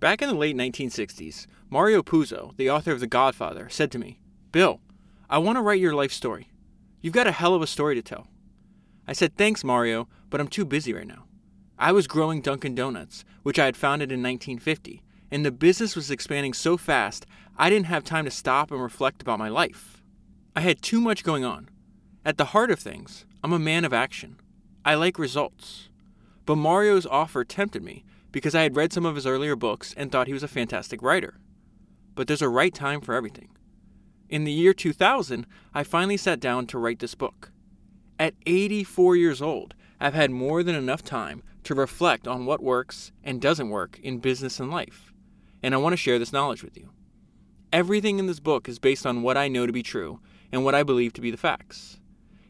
Back in the late 1960s, Mario Puzo, the author of The Godfather, said to me, Bill, I want to write your life story. You've got a hell of a story to tell. I said, Thanks, Mario, but I'm too busy right now. I was growing Dunkin' Donuts, which I had founded in 1950, and the business was expanding so fast I didn't have time to stop and reflect about my life. I had too much going on. At the heart of things, I'm a man of action. I like results. But Mario's offer tempted me because I had read some of his earlier books and thought he was a fantastic writer. But there's a right time for everything. In the year 2000, I finally sat down to write this book. At 84 years old, I've had more than enough time to reflect on what works and doesn't work in business and life, and I want to share this knowledge with you. Everything in this book is based on what I know to be true and what I believe to be the facts.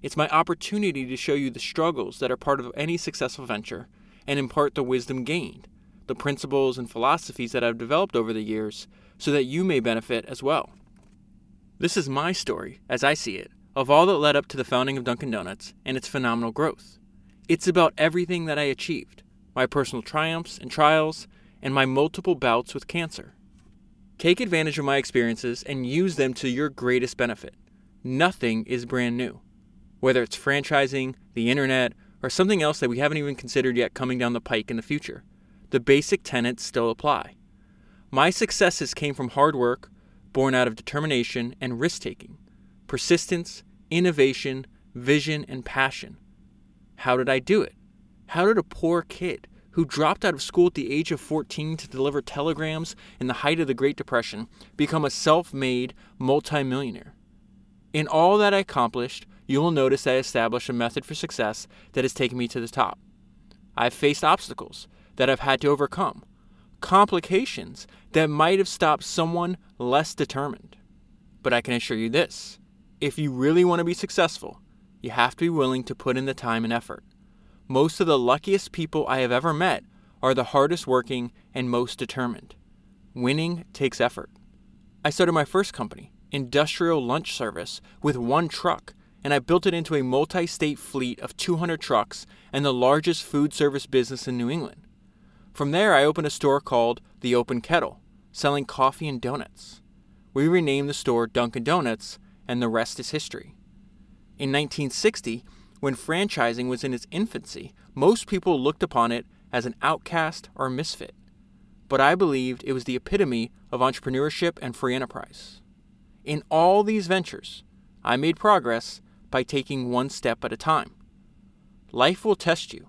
It's my opportunity to show you the struggles that are part of any successful venture and impart the wisdom gained, the principles and philosophies that I've developed over the years, so that you may benefit as well. This is my story, as I see it, of all that led up to the founding of Dunkin' Donuts and its phenomenal growth. It's about everything that I achieved my personal triumphs and trials, and my multiple bouts with cancer. Take advantage of my experiences and use them to your greatest benefit. Nothing is brand new. Whether it's franchising, the internet, or something else that we haven't even considered yet coming down the pike in the future, the basic tenets still apply. My successes came from hard work, born out of determination and risk taking, persistence, innovation, vision, and passion. How did I do it? How did a poor kid who dropped out of school at the age of 14 to deliver telegrams in the height of the Great Depression become a self made multimillionaire? In all that I accomplished, you will notice I established a method for success that has taken me to the top. I've faced obstacles that I've had to overcome, complications that might have stopped someone less determined. But I can assure you this if you really want to be successful, you have to be willing to put in the time and effort. Most of the luckiest people I have ever met are the hardest working and most determined. Winning takes effort. I started my first company, Industrial Lunch Service, with one truck, and I built it into a multi state fleet of 200 trucks and the largest food service business in New England. From there, I opened a store called The Open Kettle, selling coffee and donuts. We renamed the store Dunkin' Donuts, and the rest is history. In 1960, when franchising was in its infancy, most people looked upon it as an outcast or misfit. But I believed it was the epitome of entrepreneurship and free enterprise. In all these ventures, I made progress by taking one step at a time. Life will test you.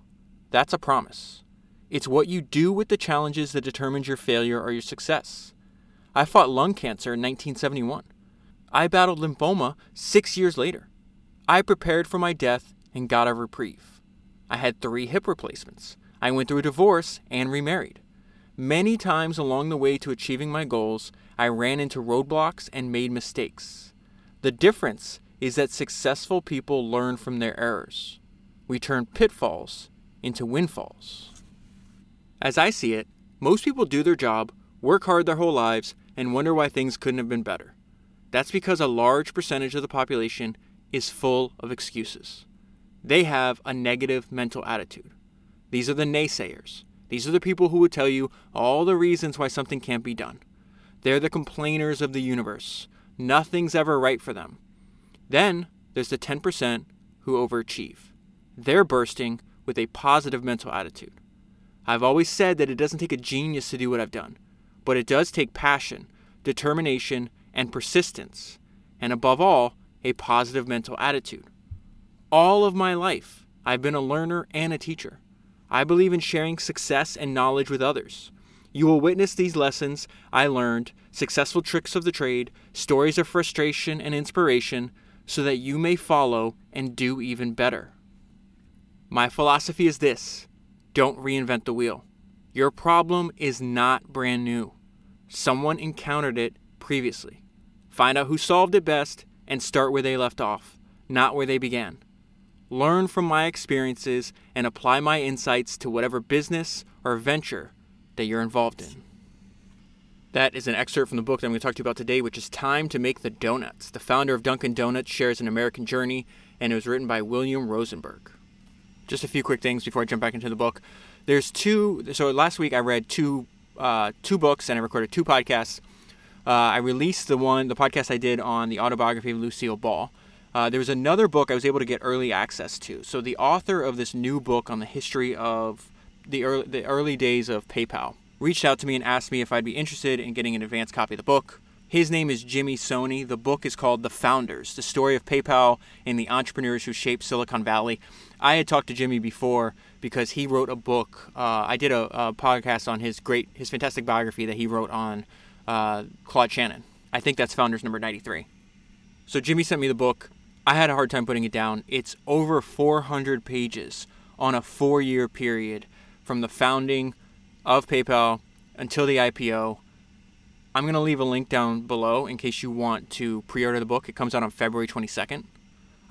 That's a promise. It's what you do with the challenges that determines your failure or your success. I fought lung cancer in 1971. I battled lymphoma six years later. I prepared for my death and got a reprieve. I had three hip replacements. I went through a divorce and remarried. Many times along the way to achieving my goals, I ran into roadblocks and made mistakes. The difference is that successful people learn from their errors. We turn pitfalls into windfalls. As I see it, most people do their job, work hard their whole lives, and wonder why things couldn't have been better. That's because a large percentage of the population is full of excuses. They have a negative mental attitude. These are the naysayers. These are the people who would tell you all the reasons why something can't be done. They're the complainers of the universe. Nothing's ever right for them. Then there's the 10% who overachieve. They're bursting with a positive mental attitude. I've always said that it doesn't take a genius to do what I've done, but it does take passion, determination, and persistence, and above all, a positive mental attitude. All of my life, I've been a learner and a teacher. I believe in sharing success and knowledge with others. You will witness these lessons I learned, successful tricks of the trade, stories of frustration and inspiration, so that you may follow and do even better. My philosophy is this don't reinvent the wheel. Your problem is not brand new. Someone encountered it previously. Find out who solved it best and start where they left off, not where they began. Learn from my experiences and apply my insights to whatever business or venture that you're involved in. That is an excerpt from the book that I'm going to talk to you about today, which is Time to Make the Donuts. The founder of Dunkin' Donuts shares an American journey, and it was written by William Rosenberg. Just a few quick things before I jump back into the book. There's two, so last week I read two uh, two books and I recorded two podcasts. Uh, I released the one, the podcast I did on the autobiography of Lucille Ball. Uh, there was another book I was able to get early access to. So the author of this new book on the history of the early, the early days of PayPal reached out to me and asked me if I'd be interested in getting an advance copy of the book. His name is Jimmy Soni. The book is called The Founders, the story of PayPal and the entrepreneurs who shaped Silicon Valley. I had talked to Jimmy before because he wrote a book. Uh, I did a, a, podcast on his great, his fantastic biography that he wrote on uh, Claude Shannon. I think that's Founders number 93. So Jimmy sent me the book. I had a hard time putting it down. It's over 400 pages on a four year period from the founding of PayPal until the IPO I'm going to leave a link down below in case you want to pre order the book. It comes out on February 22nd.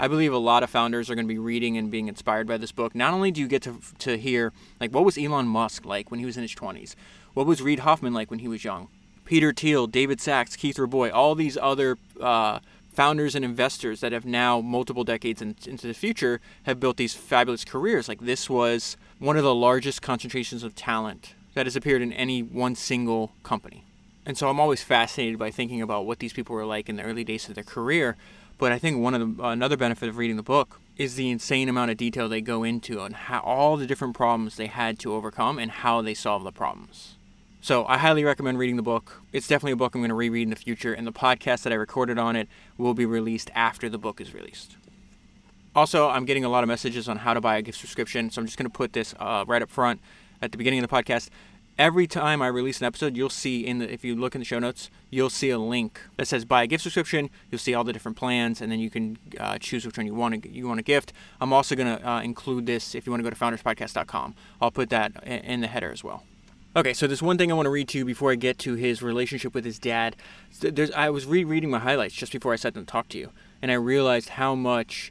I believe a lot of founders are going to be reading and being inspired by this book. Not only do you get to, to hear, like, what was Elon Musk like when he was in his 20s? What was Reid Hoffman like when he was young? Peter Thiel, David Sachs, Keith Rabois, all these other uh, founders and investors that have now, multiple decades in, into the future, have built these fabulous careers. Like, this was one of the largest concentrations of talent that has appeared in any one single company. And so I'm always fascinated by thinking about what these people were like in the early days of their career. But I think one of the, another benefit of reading the book is the insane amount of detail they go into on how all the different problems they had to overcome and how they solved the problems. So I highly recommend reading the book. It's definitely a book I'm going to reread in the future, and the podcast that I recorded on it will be released after the book is released. Also, I'm getting a lot of messages on how to buy a gift subscription, so I'm just going to put this uh, right up front at the beginning of the podcast every time I release an episode, you'll see in the if you look in the show notes, you'll see a link that says buy a gift subscription. You'll see all the different plans, and then you can uh, choose which one you want to you want to gift. I'm also going to uh, include this if you want to go to founderspodcast.com. I'll put that in the header as well. Okay, so there's one thing I want to read to you before I get to his relationship with his dad. There's, I was rereading my highlights just before I sat down to talk to you, and I realized how much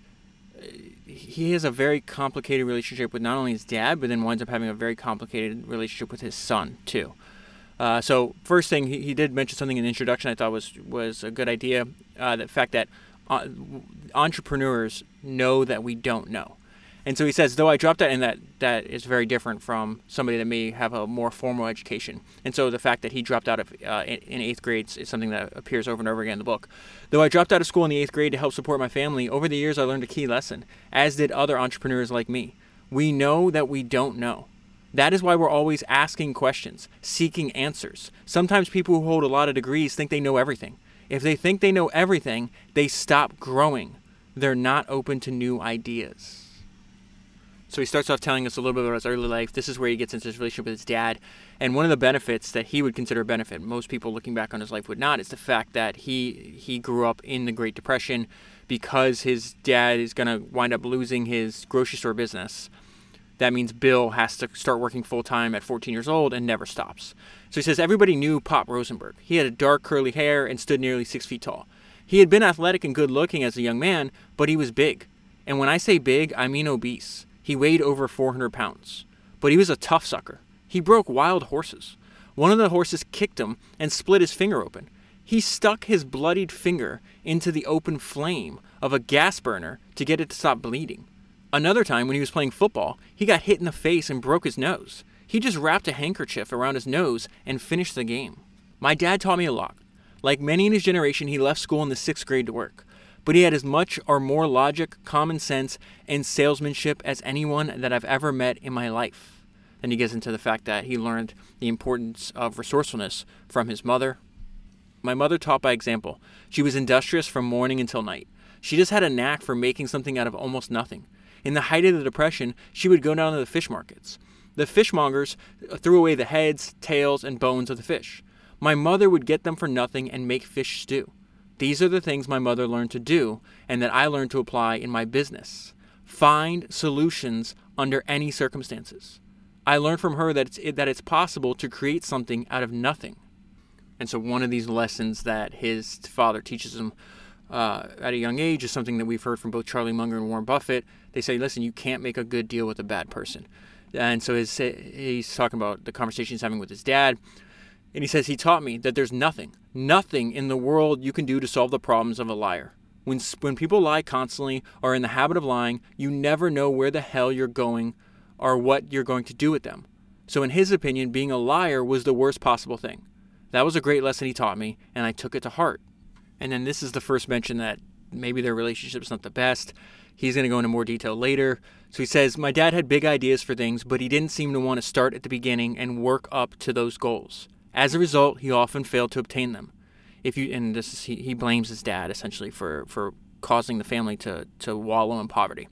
he has a very complicated relationship with not only his dad, but then winds up having a very complicated relationship with his son too. Uh, so first thing he, he, did mention something in the introduction I thought was was a good idea. Uh, the fact that uh, entrepreneurs know that we don't know. And so he says, though I dropped out, and that that is very different from somebody that may have a more formal education. And so the fact that he dropped out of uh, in eighth grade is something that appears over and over again in the book. Though I dropped out of school in the eighth grade to help support my family, over the years I learned a key lesson, as did other entrepreneurs like me. We know that we don't know. That is why we're always asking questions, seeking answers. Sometimes people who hold a lot of degrees think they know everything. If they think they know everything, they stop growing. They're not open to new ideas. So he starts off telling us a little bit about his early life. This is where he gets into his relationship with his dad. And one of the benefits that he would consider a benefit, most people looking back on his life would not, is the fact that he he grew up in the Great Depression because his dad is going to wind up losing his grocery store business. That means Bill has to start working full time at 14 years old and never stops. So he says everybody knew Pop Rosenberg. He had a dark curly hair and stood nearly six feet tall. He had been athletic and good looking as a young man, but he was big. And when I say big, I mean obese. He weighed over 400 pounds, but he was a tough sucker. He broke wild horses. One of the horses kicked him and split his finger open. He stuck his bloodied finger into the open flame of a gas burner to get it to stop bleeding. Another time, when he was playing football, he got hit in the face and broke his nose. He just wrapped a handkerchief around his nose and finished the game. My dad taught me a lot. Like many in his generation, he left school in the sixth grade to work but he had as much or more logic, common sense, and salesmanship as anyone that I've ever met in my life. Then he gets into the fact that he learned the importance of resourcefulness from his mother. My mother taught by example. She was industrious from morning until night. She just had a knack for making something out of almost nothing. In the height of the Depression, she would go down to the fish markets. The fishmongers threw away the heads, tails, and bones of the fish. My mother would get them for nothing and make fish stew. These are the things my mother learned to do and that I learned to apply in my business. Find solutions under any circumstances. I learned from her that it's, that it's possible to create something out of nothing. And so, one of these lessons that his father teaches him uh, at a young age is something that we've heard from both Charlie Munger and Warren Buffett. They say, listen, you can't make a good deal with a bad person. And so his, he's talking about the conversation he's having with his dad. And he says, He taught me that there's nothing, nothing in the world you can do to solve the problems of a liar. When, when people lie constantly or are in the habit of lying, you never know where the hell you're going or what you're going to do with them. So, in his opinion, being a liar was the worst possible thing. That was a great lesson he taught me, and I took it to heart. And then this is the first mention that maybe their relationship's not the best. He's going to go into more detail later. So he says, My dad had big ideas for things, but he didn't seem to want to start at the beginning and work up to those goals. As a result, he often failed to obtain them. If you and this is, he, he blames his dad essentially for, for causing the family to, to wallow in poverty.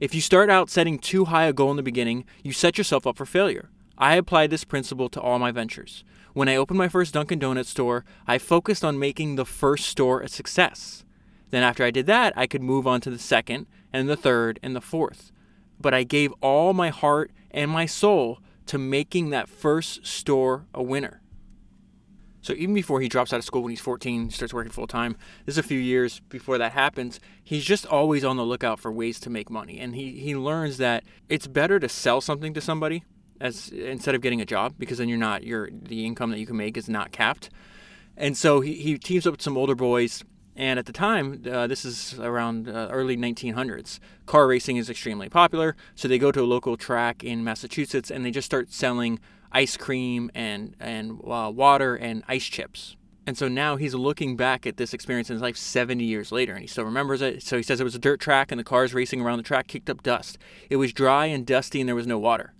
If you start out setting too high a goal in the beginning, you set yourself up for failure. I applied this principle to all my ventures. When I opened my first Dunkin' Donuts store, I focused on making the first store a success. Then, after I did that, I could move on to the second, and the third, and the fourth. But I gave all my heart and my soul to making that first store a winner. So even before he drops out of school when he's 14, starts working full time, this is a few years before that happens, he's just always on the lookout for ways to make money. And he, he learns that it's better to sell something to somebody as instead of getting a job because then you're not your the income that you can make is not capped. And so he, he teams up with some older boys and at the time, uh, this is around uh, early 1900s, car racing is extremely popular. So they go to a local track in Massachusetts and they just start selling ice cream and and uh, water and ice chips. And so now he's looking back at this experience in his life 70 years later, and he still remembers it. So he says it was a dirt track, and the cars racing around the track kicked up dust. It was dry and dusty, and there was no water.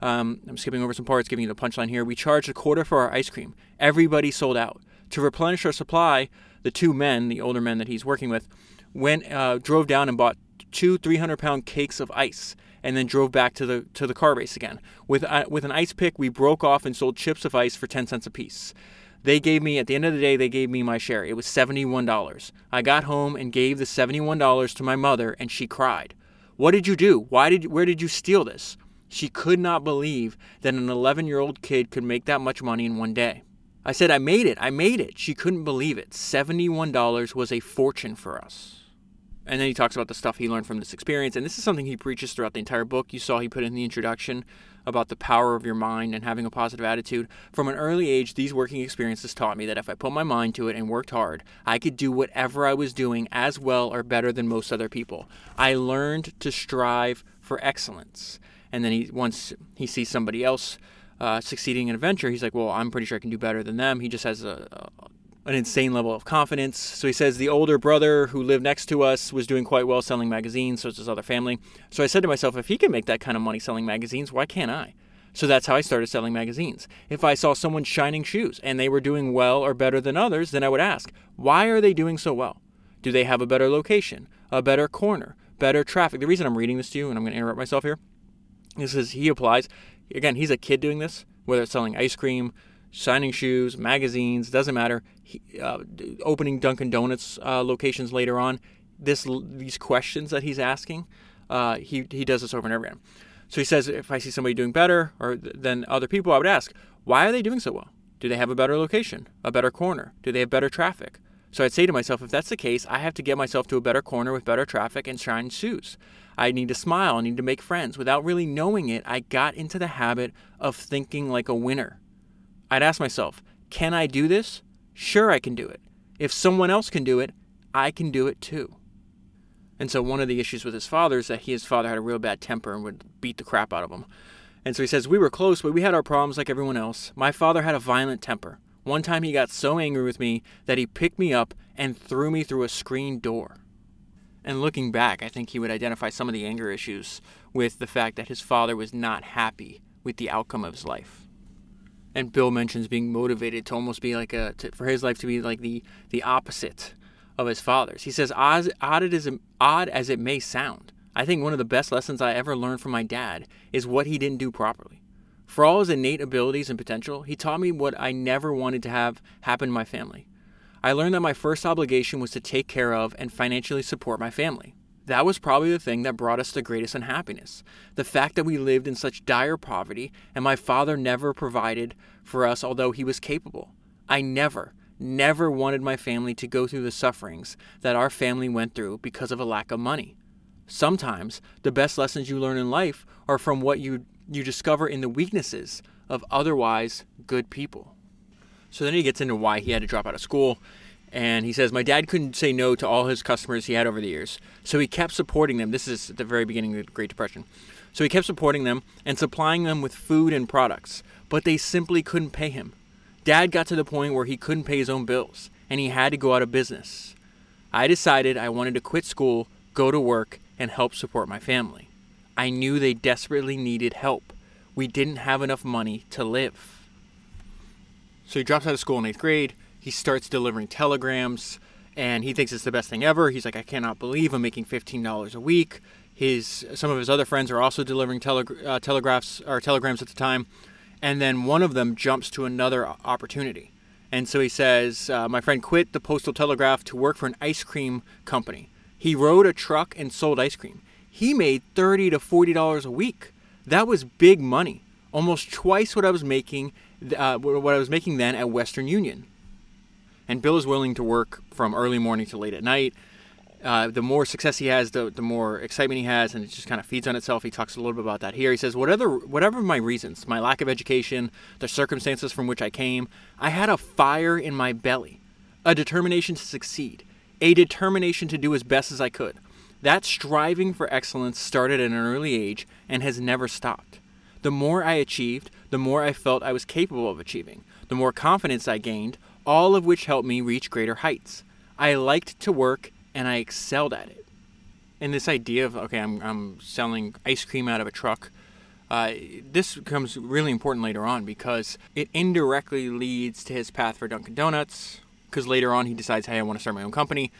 Um, I'm skipping over some parts, giving you the punchline here. We charged a quarter for our ice cream. Everybody sold out. To replenish our supply, the two men, the older men that he's working with, went uh, drove down and bought two 300 pound cakes of ice and then drove back to the to the car race again. With uh, with an ice pick, we broke off and sold chips of ice for 10 cents a piece. They gave me at the end of the day, they gave me my share. It was $71. I got home and gave the $71 to my mother and she cried. "What did you do? Why did where did you steal this?" She could not believe that an 11-year-old kid could make that much money in one day. I said, I made it. I made it. She couldn't believe it. $71 was a fortune for us. And then he talks about the stuff he learned from this experience. And this is something he preaches throughout the entire book. You saw he put in the introduction about the power of your mind and having a positive attitude. From an early age, these working experiences taught me that if I put my mind to it and worked hard, I could do whatever I was doing as well or better than most other people. I learned to strive for excellence. And then he once he sees somebody else uh, succeeding in a venture, he's like, "Well, I'm pretty sure I can do better than them." He just has a, a an insane level of confidence. So he says the older brother who lived next to us was doing quite well selling magazines, so it's his other family. So I said to myself, if he can make that kind of money selling magazines, why can't I? So that's how I started selling magazines. If I saw someone shining shoes and they were doing well or better than others, then I would ask, why are they doing so well? Do they have a better location, a better corner, better traffic? The reason I'm reading this to you, and I'm going to interrupt myself here, here, is he applies. Again, he's a kid doing this, whether it's selling ice cream, signing shoes, magazines, doesn't matter. He, uh, opening Dunkin' Donuts uh, locations later on. This these questions that he's asking, uh, he he does this over and over again. So he says, if I see somebody doing better or th- than other people, I would ask, why are they doing so well? Do they have a better location, a better corner? Do they have better traffic? So I'd say to myself, if that's the case, I have to get myself to a better corner with better traffic and shine shoes. I need to smile. I need to make friends. Without really knowing it, I got into the habit of thinking like a winner. I'd ask myself, can I do this? Sure, I can do it. If someone else can do it, I can do it too. And so, one of the issues with his father is that his father had a real bad temper and would beat the crap out of him. And so he says, We were close, but we had our problems like everyone else. My father had a violent temper. One time he got so angry with me that he picked me up and threw me through a screen door. And looking back, I think he would identify some of the anger issues with the fact that his father was not happy with the outcome of his life and Bill mentions being motivated to almost be like a to, for his life to be like the the opposite of his father's. He says, odd, odd, it is, odd as it may sound, I think one of the best lessons I ever learned from my dad is what he didn't do properly. For all his innate abilities and potential, he taught me what I never wanted to have happen to my family. I learned that my first obligation was to take care of and financially support my family. That was probably the thing that brought us the greatest unhappiness. The fact that we lived in such dire poverty and my father never provided for us, although he was capable. I never, never wanted my family to go through the sufferings that our family went through because of a lack of money. Sometimes the best lessons you learn in life are from what you, you discover in the weaknesses of otherwise good people. So then he gets into why he had to drop out of school and he says, My dad couldn't say no to all his customers he had over the years, so he kept supporting them. This is at the very beginning of the Great Depression. So he kept supporting them and supplying them with food and products, but they simply couldn't pay him. Dad got to the point where he couldn't pay his own bills, and he had to go out of business. I decided I wanted to quit school, go to work, and help support my family. I knew they desperately needed help. We didn't have enough money to live. So he drops out of school in eighth grade. He starts delivering telegrams, and he thinks it's the best thing ever. He's like, I cannot believe I'm making $15 a week. His some of his other friends are also delivering tele- uh, telegraphs or telegrams at the time, and then one of them jumps to another opportunity. And so he says, uh, My friend quit the postal telegraph to work for an ice cream company. He rode a truck and sold ice cream. He made thirty to forty dollars a week. That was big money, almost twice what I was making uh, what I was making then at Western Union. And Bill is willing to work from early morning to late at night. Uh, the more success he has, the, the more excitement he has, and it just kind of feeds on itself. He talks a little bit about that here. He says, whatever, whatever my reasons, my lack of education, the circumstances from which I came, I had a fire in my belly, a determination to succeed, a determination to do as best as I could. That striving for excellence started at an early age and has never stopped. The more I achieved, the more I felt I was capable of achieving, the more confidence I gained, all of which helped me reach greater heights. I liked to work and I excelled at it. And this idea of, okay, I'm, I'm selling ice cream out of a truck, uh, this becomes really important later on because it indirectly leads to his path for Dunkin' Donuts. Because later on, he decides, hey, I want to start my own company.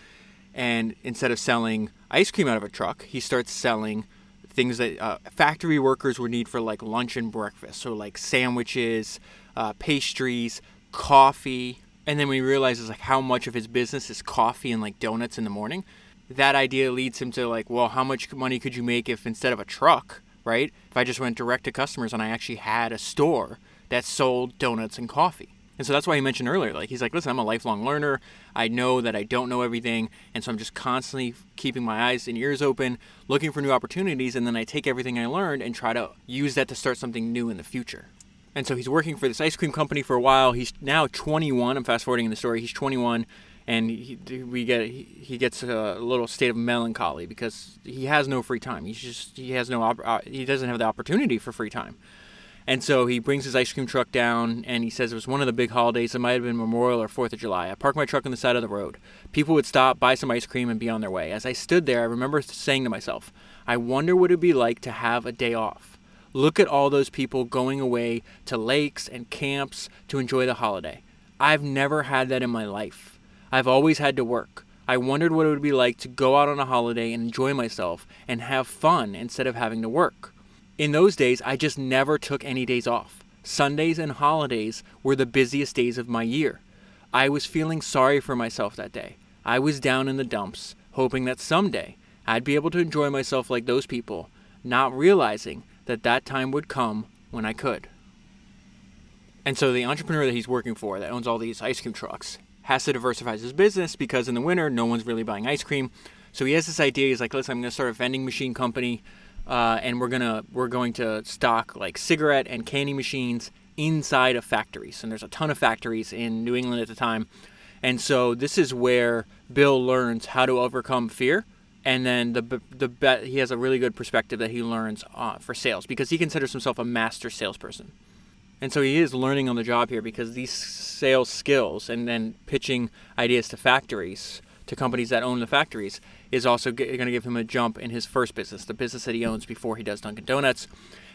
And instead of selling ice cream out of a truck, he starts selling things that uh, factory workers would need for like lunch and breakfast. So, like sandwiches, uh, pastries, coffee, and then he realizes like how much of his business is coffee and like donuts in the morning, that idea leads him to like, well, how much money could you make if instead of a truck, right? If I just went direct to customers and I actually had a store that sold donuts and coffee. And so that's why he mentioned earlier, like he's like, listen, I'm a lifelong learner. I know that I don't know everything, and so I'm just constantly keeping my eyes and ears open, looking for new opportunities, and then I take everything I learned and try to use that to start something new in the future. And so he's working for this ice cream company for a while. He's now 21. I'm fast forwarding in the story. He's 21, and he, we get he gets a little state of melancholy because he has no free time. He's just he has no uh, he doesn't have the opportunity for free time. And so he brings his ice cream truck down, and he says it was one of the big holidays. It might have been Memorial or Fourth of July. I parked my truck on the side of the road. People would stop, buy some ice cream, and be on their way. As I stood there, I remember saying to myself, "I wonder what it'd be like to have a day off." Look at all those people going away to lakes and camps to enjoy the holiday. I've never had that in my life. I've always had to work. I wondered what it would be like to go out on a holiday and enjoy myself and have fun instead of having to work. In those days, I just never took any days off. Sundays and holidays were the busiest days of my year. I was feeling sorry for myself that day. I was down in the dumps, hoping that someday I'd be able to enjoy myself like those people, not realizing that that time would come when I could. And so the entrepreneur that he's working for, that owns all these ice cream trucks, has to diversify his business because in the winter, no one's really buying ice cream. So he has this idea. He's like, "Listen, I'm going to start a vending machine company, uh, and we're gonna we're going to stock like cigarette and candy machines inside of factories. And there's a ton of factories in New England at the time. And so this is where Bill learns how to overcome fear and then the the bet he has a really good perspective that he learns uh, for sales because he considers himself a master salesperson, and so he is learning on the job here because these sales skills and then pitching ideas to factories to companies that own the factories is also g- going to give him a jump in his first business, the business that he owns before he does Dunkin' Donuts.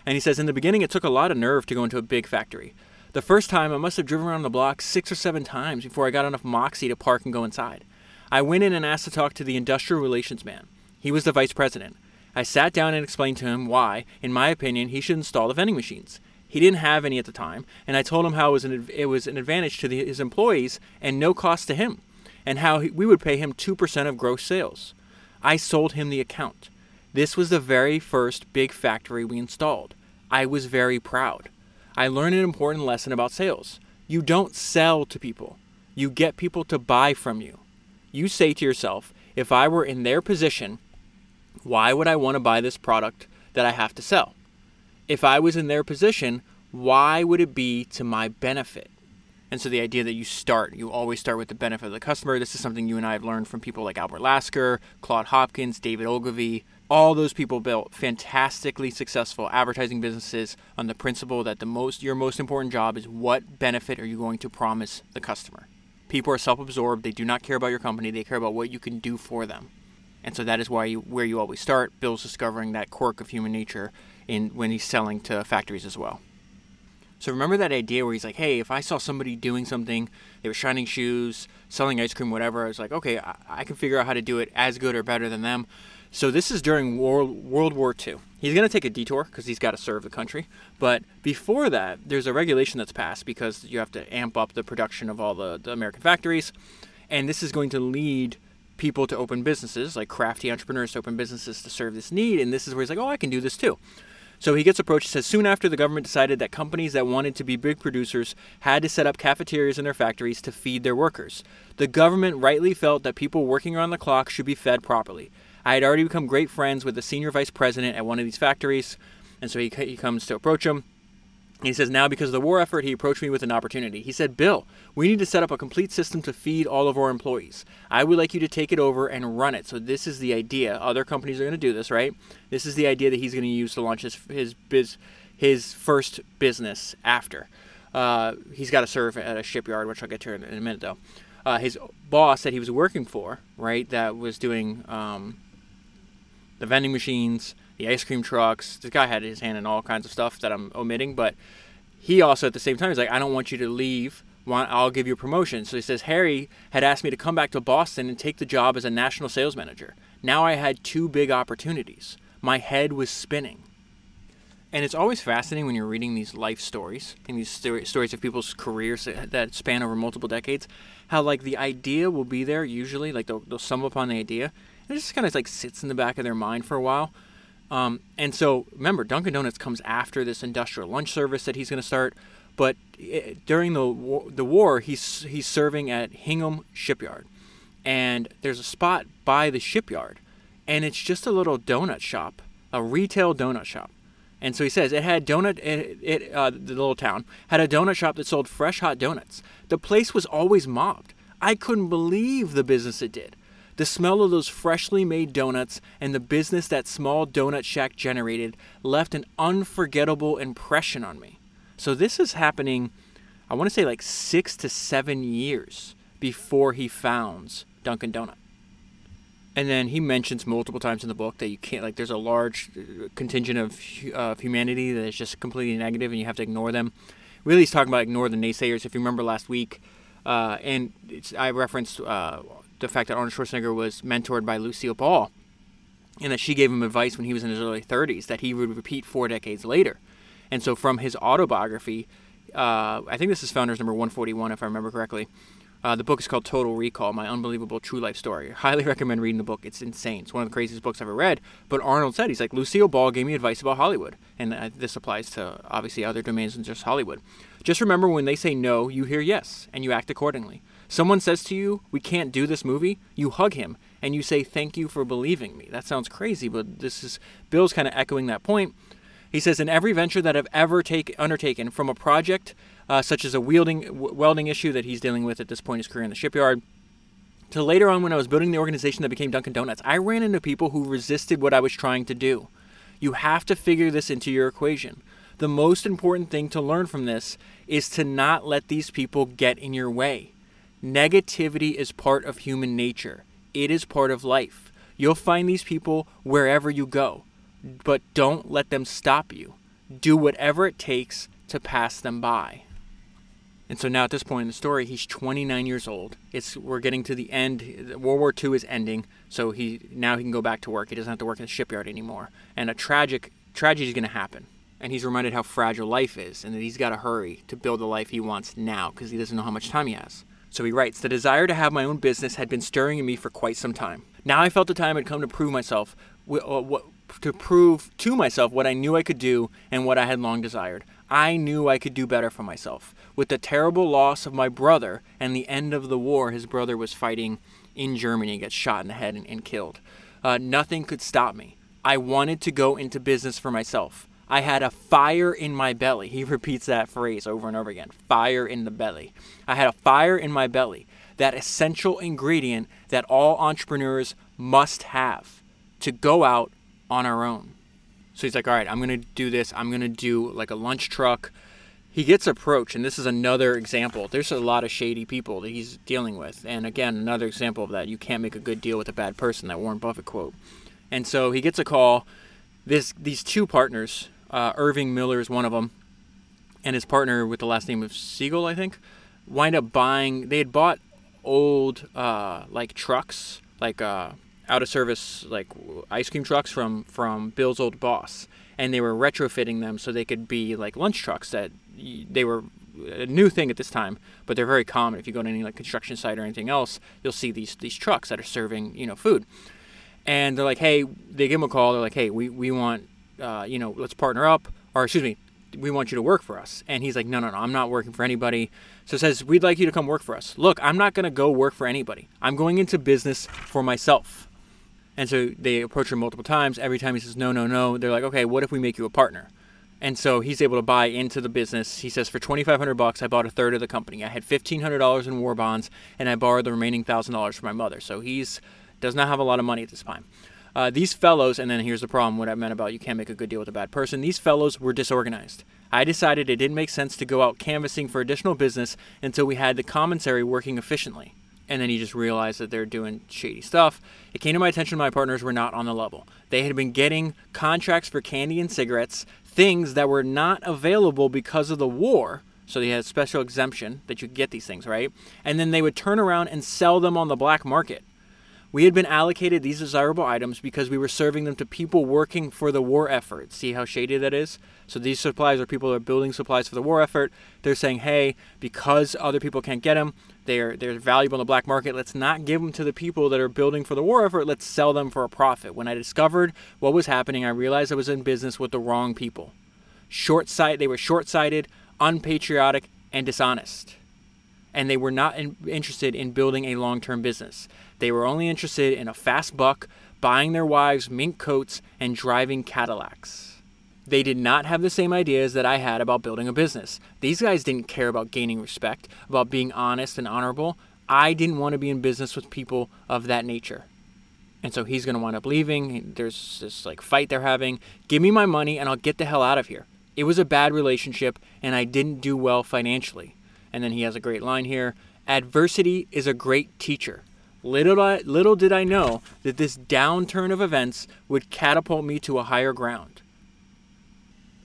And he says in the beginning it took a lot of nerve to go into a big factory. The first time I must have driven around the block six or seven times before I got enough moxie to park and go inside. I went in and asked to talk to the industrial relations man. He was the vice president. I sat down and explained to him why, in my opinion, he should install the vending machines. He didn't have any at the time, and I told him how it was an, it was an advantage to the, his employees and no cost to him, and how he, we would pay him 2% of gross sales. I sold him the account. This was the very first big factory we installed. I was very proud. I learned an important lesson about sales. You don't sell to people, you get people to buy from you you say to yourself, if I were in their position, why would I want to buy this product that I have to sell? If I was in their position, why would it be to my benefit? And so the idea that you start, you always start with the benefit of the customer. This is something you and I have learned from people like Albert Lasker, Claude Hopkins, David Ogilvy. All those people built fantastically successful advertising businesses on the principle that the most your most important job is what benefit are you going to promise the customer. People are self-absorbed. They do not care about your company. They care about what you can do for them. And so that is why you, where you always start. Bill's discovering that quirk of human nature in when he's selling to factories as well. So remember that idea where he's like, hey, if I saw somebody doing something, they were shining shoes, selling ice cream, whatever, I was like, okay, I, I can figure out how to do it as good or better than them. So this is during World, World War II. He's going to take a detour because he's got to serve the country. But before that, there's a regulation that's passed because you have to amp up the production of all the, the American factories. And this is going to lead people to open businesses, like crafty entrepreneurs to open businesses to serve this need. And this is where he's like, oh, I can do this too. So he gets approached. Says soon after the government decided that companies that wanted to be big producers had to set up cafeterias in their factories to feed their workers. The government rightly felt that people working around the clock should be fed properly. I had already become great friends with the senior vice president at one of these factories, and so he, he comes to approach him. He says, now because of the war effort, he approached me with an opportunity. He said, Bill, we need to set up a complete system to feed all of our employees. I would like you to take it over and run it. So this is the idea. Other companies are going to do this, right? This is the idea that he's going to use to launch his his biz, his first business after. Uh, he's got to serve at a shipyard, which I'll get to in, in a minute, though. Uh, his boss that he was working for, right, that was doing um, the vending machines, the ice cream trucks. This guy had his hand in all kinds of stuff that I'm omitting, but he also at the same time is like, I don't want you to leave. I'll give you a promotion. So he says Harry had asked me to come back to Boston and take the job as a national sales manager. Now I had two big opportunities. My head was spinning. And it's always fascinating when you're reading these life stories and these stories of people's careers that span over multiple decades, how like the idea will be there usually, like they'll, they'll upon the idea, it just kind of like sits in the back of their mind for a while. Um, and so remember, Dunkin' Donuts comes after this industrial lunch service that he's going to start. But it, during the war, the war, he's he's serving at Hingham Shipyard, and there's a spot by the shipyard, and it's just a little donut shop, a retail donut shop. And so he says it had donut. It, it uh, the little town had a donut shop that sold fresh hot donuts. The place was always mobbed. I couldn't believe the business it did. The smell of those freshly made donuts and the business that small donut shack generated left an unforgettable impression on me. So this is happening, I want to say like six to seven years before he founds Dunkin' Donut. And then he mentions multiple times in the book that you can't, like, there's a large uh, contingent of, of humanity that is just completely negative and you have to ignore them. Really, he's talking about ignore the naysayers. If you remember last week, uh, and I referenced uh, the fact that Arnold Schwarzenegger was mentored by Lucille Ball, and that she gave him advice when he was in his early 30s that he would repeat four decades later. And so, from his autobiography, uh, I think this is Founders number 141, if I remember correctly. Uh, the book is called Total Recall My Unbelievable True Life Story. Highly recommend reading the book. It's insane. It's one of the craziest books I've ever read. But Arnold said, he's like, Lucille Ball gave me advice about Hollywood. And uh, this applies to obviously other domains than just Hollywood. Just remember when they say no, you hear yes, and you act accordingly. Someone says to you, We can't do this movie, you hug him and you say, Thank you for believing me. That sounds crazy, but this is Bill's kind of echoing that point. He says, In every venture that I've ever take, undertaken, from a project uh, such as a wielding, w- welding issue that he's dealing with at this point in his career in the shipyard, to later on when I was building the organization that became Dunkin' Donuts, I ran into people who resisted what I was trying to do. You have to figure this into your equation. The most important thing to learn from this is to not let these people get in your way. Negativity is part of human nature, it is part of life. You'll find these people wherever you go, but don't let them stop you. Do whatever it takes to pass them by. And so now at this point in the story, he's 29 years old. It's we're getting to the end. World War II is ending, so he now he can go back to work. He doesn't have to work in the shipyard anymore. And a tragic tragedy is going to happen. And he's reminded how fragile life is, and that he's got to hurry to build the life he wants now because he doesn't know how much time he has. So he writes The desire to have my own business had been stirring in me for quite some time. Now I felt the time had come to prove myself, uh, to prove to myself what I knew I could do and what I had long desired. I knew I could do better for myself. With the terrible loss of my brother and the end of the war, his brother was fighting in Germany, and gets shot in the head and, and killed. Uh, nothing could stop me. I wanted to go into business for myself. I had a fire in my belly. He repeats that phrase over and over again fire in the belly. I had a fire in my belly, that essential ingredient that all entrepreneurs must have to go out on our own. So he's like, all right, I'm going to do this. I'm going to do like a lunch truck. He gets approached, and this is another example. There's a lot of shady people that he's dealing with. And again, another example of that. You can't make a good deal with a bad person, that Warren Buffett quote. And so he gets a call. This, these two partners, uh, Irving Miller is one of them, and his partner with the last name of Siegel, I think, wind up buying. They had bought old uh, like trucks, like uh, out of service like ice cream trucks from from Bill's old boss, and they were retrofitting them so they could be like lunch trucks that they were a new thing at this time, but they're very common. If you go to any like construction site or anything else, you'll see these these trucks that are serving you know food, and they're like, hey, they give them a call. They're like, hey, we we want uh, you know let's partner up, or excuse me, we want you to work for us. And he's like, no, no, no, I'm not working for anybody. So says, we'd like you to come work for us. Look, I'm not going to go work for anybody. I'm going into business for myself. And so they approach him multiple times. Every time he says, no, no, no, they're like, okay, what if we make you a partner? And so he's able to buy into the business. He says, for 2500 bucks, I bought a third of the company. I had $1,500 in war bonds, and I borrowed the remaining $1,000 from my mother. So he's does not have a lot of money at this time. Uh, these fellows, and then here's the problem what I meant about you can't make a good deal with a bad person. These fellows were disorganized. I decided it didn't make sense to go out canvassing for additional business until we had the commissary working efficiently. And then he just realized that they're doing shady stuff. It came to my attention my partners were not on the level. They had been getting contracts for candy and cigarettes, things that were not available because of the war. So they had a special exemption that you get these things, right? And then they would turn around and sell them on the black market. We had been allocated these desirable items because we were serving them to people working for the war effort. See how shady that is? So these supplies are people that are building supplies for the war effort. They're saying, hey, because other people can't get them, they're they're valuable in the black market. Let's not give them to the people that are building for the war effort. Let's sell them for a profit. When I discovered what was happening, I realized I was in business with the wrong people. Short sight. They were short-sighted, unpatriotic, and dishonest and they were not in, interested in building a long term business. They were only interested in a fast buck, buying their wives mink coats, and driving Cadillacs. They did not have the same ideas that I had about building a business. These guys didn't care about gaining respect, about being honest and honorable. I didn't want to be in business with people of that nature. And so he's going to wind up leaving. There's this like fight they're having. Give me my money and I'll get the hell out of here. It was a bad relationship and I didn't do well financially. And then he has a great line here Adversity is a great teacher. Little, little did I know that this downturn of events would catapult me to a higher ground.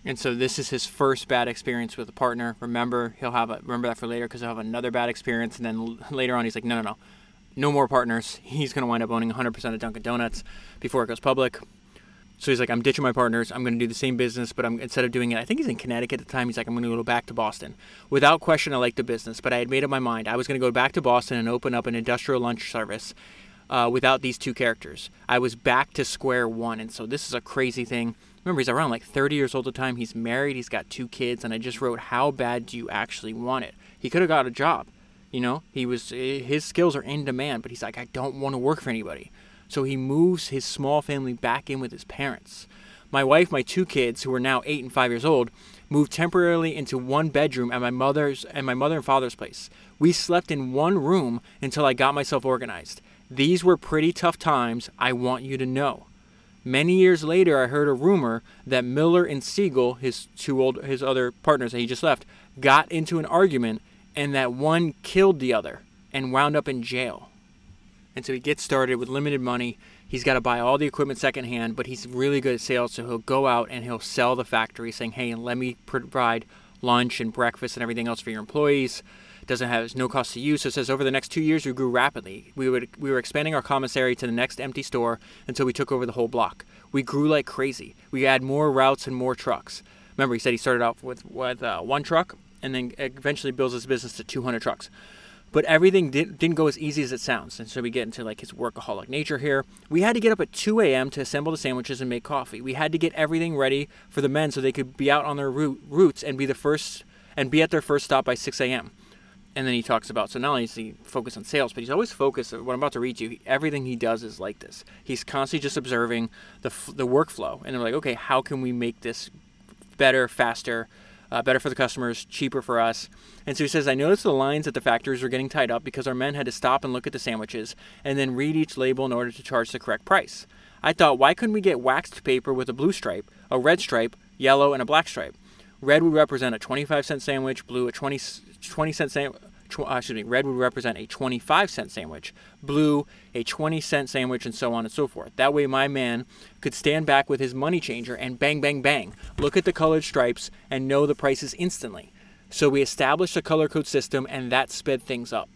And so this is his first bad experience with a partner. Remember, he'll have a, remember that for later because he'll have another bad experience. And then later on, he's like, no, no, no, no more partners. He's going to wind up owning 100% of Dunkin' Donuts before it goes public. So he's like, I'm ditching my partners. I'm going to do the same business, but I'm instead of doing it, I think he's in Connecticut at the time. He's like, I'm going to go back to Boston. Without question, I like the business, but I had made up my mind. I was going to go back to Boston and open up an industrial lunch service uh, without these two characters. I was back to square one, and so this is a crazy thing. Remember, he's around like 30 years old at the time. He's married. He's got two kids, and I just wrote, "How bad do you actually want it?" He could have got a job. You know, he was his skills are in demand, but he's like, I don't want to work for anybody. So he moves his small family back in with his parents. My wife, my two kids, who are now eight and five years old, moved temporarily into one bedroom at my mother's and my mother and father's place. We slept in one room until I got myself organized. These were pretty tough times, I want you to know. Many years later, I heard a rumor that Miller and Siegel, his two old, his other partners that he just left, got into an argument, and that one killed the other and wound up in jail. And so he gets started with limited money He's got to buy all the equipment secondhand, but he's really good at sales, so he'll go out and he'll sell the factory, saying, "Hey, let me provide lunch and breakfast and everything else for your employees." Doesn't have no cost to you. So it says over the next two years we grew rapidly. We would we were expanding our commissary to the next empty store until we took over the whole block. We grew like crazy. We had more routes and more trucks. Remember, he said he started off with with uh, one truck and then eventually builds his business to 200 trucks but everything did, didn't go as easy as it sounds. And so we get into like his workaholic nature here. We had to get up at 2 a.m. to assemble the sandwiches and make coffee. We had to get everything ready for the men so they could be out on their route, routes and be the first and be at their first stop by 6 a.m. And then he talks about so not only is he focused on sales, but he's always focused. What I'm about to read you, everything he does is like this. He's constantly just observing the the workflow, and they're like, okay, how can we make this better, faster, uh, better for the customers, cheaper for us. And so he says, I noticed the lines at the factories were getting tied up because our men had to stop and look at the sandwiches and then read each label in order to charge the correct price. I thought, why couldn't we get waxed paper with a blue stripe, a red stripe, yellow, and a black stripe? Red would represent a 25 cent sandwich, blue a 20, 20 cent sandwich. Tw- uh, excuse me, red would represent a 25 cent sandwich, blue a 20 cent sandwich, and so on and so forth. That way, my man could stand back with his money changer and bang, bang, bang, look at the colored stripes and know the prices instantly. So we established a color code system, and that sped things up.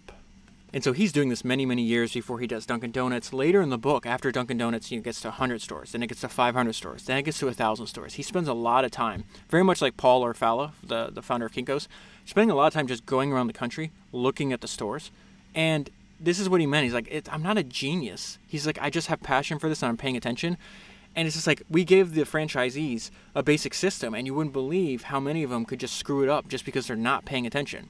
And so he's doing this many, many years before he does Dunkin' Donuts. Later in the book, after Dunkin' Donuts you know, gets to 100 stores, then it gets to 500 stores, then it gets to 1,000 stores. He spends a lot of time, very much like Paul Orfalea, the, the founder of Kinko's, spending a lot of time just going around the country, looking at the stores. And this is what he meant. He's like, I'm not a genius. He's like, I just have passion for this and I'm paying attention. And it's just like, we gave the franchisees a basic system, and you wouldn't believe how many of them could just screw it up just because they're not paying attention.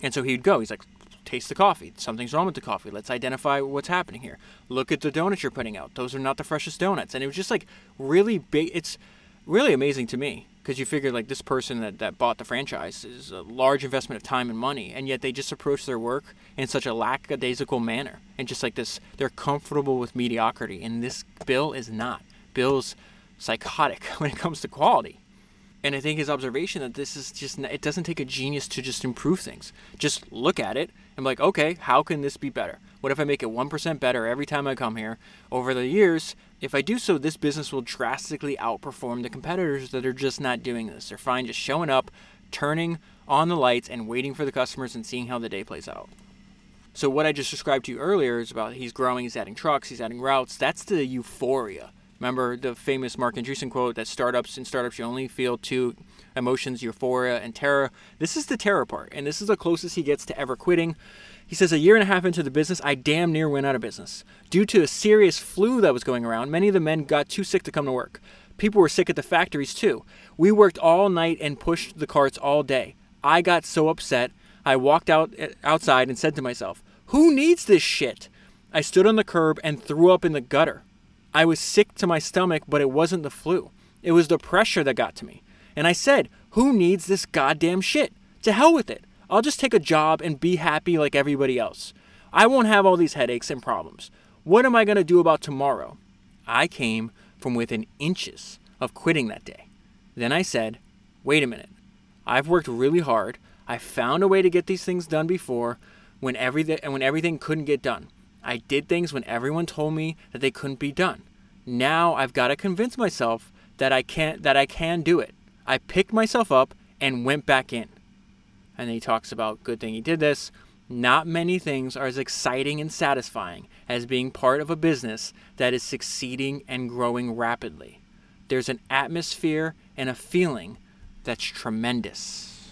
And so he'd go, he's like, taste the coffee. Something's wrong with the coffee. Let's identify what's happening here. Look at the donuts you're putting out. Those are not the freshest donuts. And it was just like really big. It's really amazing to me because you figure like this person that, that bought the franchise is a large investment of time and money, and yet they just approach their work in such a lackadaisical manner. And just like this, they're comfortable with mediocrity. And this Bill is not. Bill's psychotic when it comes to quality. And I think his observation that this is just, it doesn't take a genius to just improve things. Just look at it and be like, okay, how can this be better? What if I make it 1% better every time I come here? Over the years, if I do so, this business will drastically outperform the competitors that are just not doing this. They're fine just showing up, turning on the lights, and waiting for the customers and seeing how the day plays out. So, what I just described to you earlier is about he's growing, he's adding trucks, he's adding routes. That's the euphoria Remember the famous Marc Andreessen quote that startups and startups you only feel two emotions, euphoria and terror. This is the terror part, and this is the closest he gets to ever quitting. He says, A year and a half into the business, I damn near went out of business. Due to a serious flu that was going around, many of the men got too sick to come to work. People were sick at the factories too. We worked all night and pushed the carts all day. I got so upset, I walked out eh, outside and said to myself, Who needs this shit? I stood on the curb and threw up in the gutter. I was sick to my stomach, but it wasn't the flu. It was the pressure that got to me. And I said, Who needs this goddamn shit? To hell with it. I'll just take a job and be happy like everybody else. I won't have all these headaches and problems. What am I going to do about tomorrow? I came from within inches of quitting that day. Then I said, Wait a minute. I've worked really hard. I found a way to get these things done before when everything, when everything couldn't get done. I did things when everyone told me that they couldn't be done. Now I've got to convince myself that I can't that I can do it. I picked myself up and went back in. And he talks about good thing he did this. Not many things are as exciting and satisfying as being part of a business that is succeeding and growing rapidly. There's an atmosphere and a feeling that's tremendous.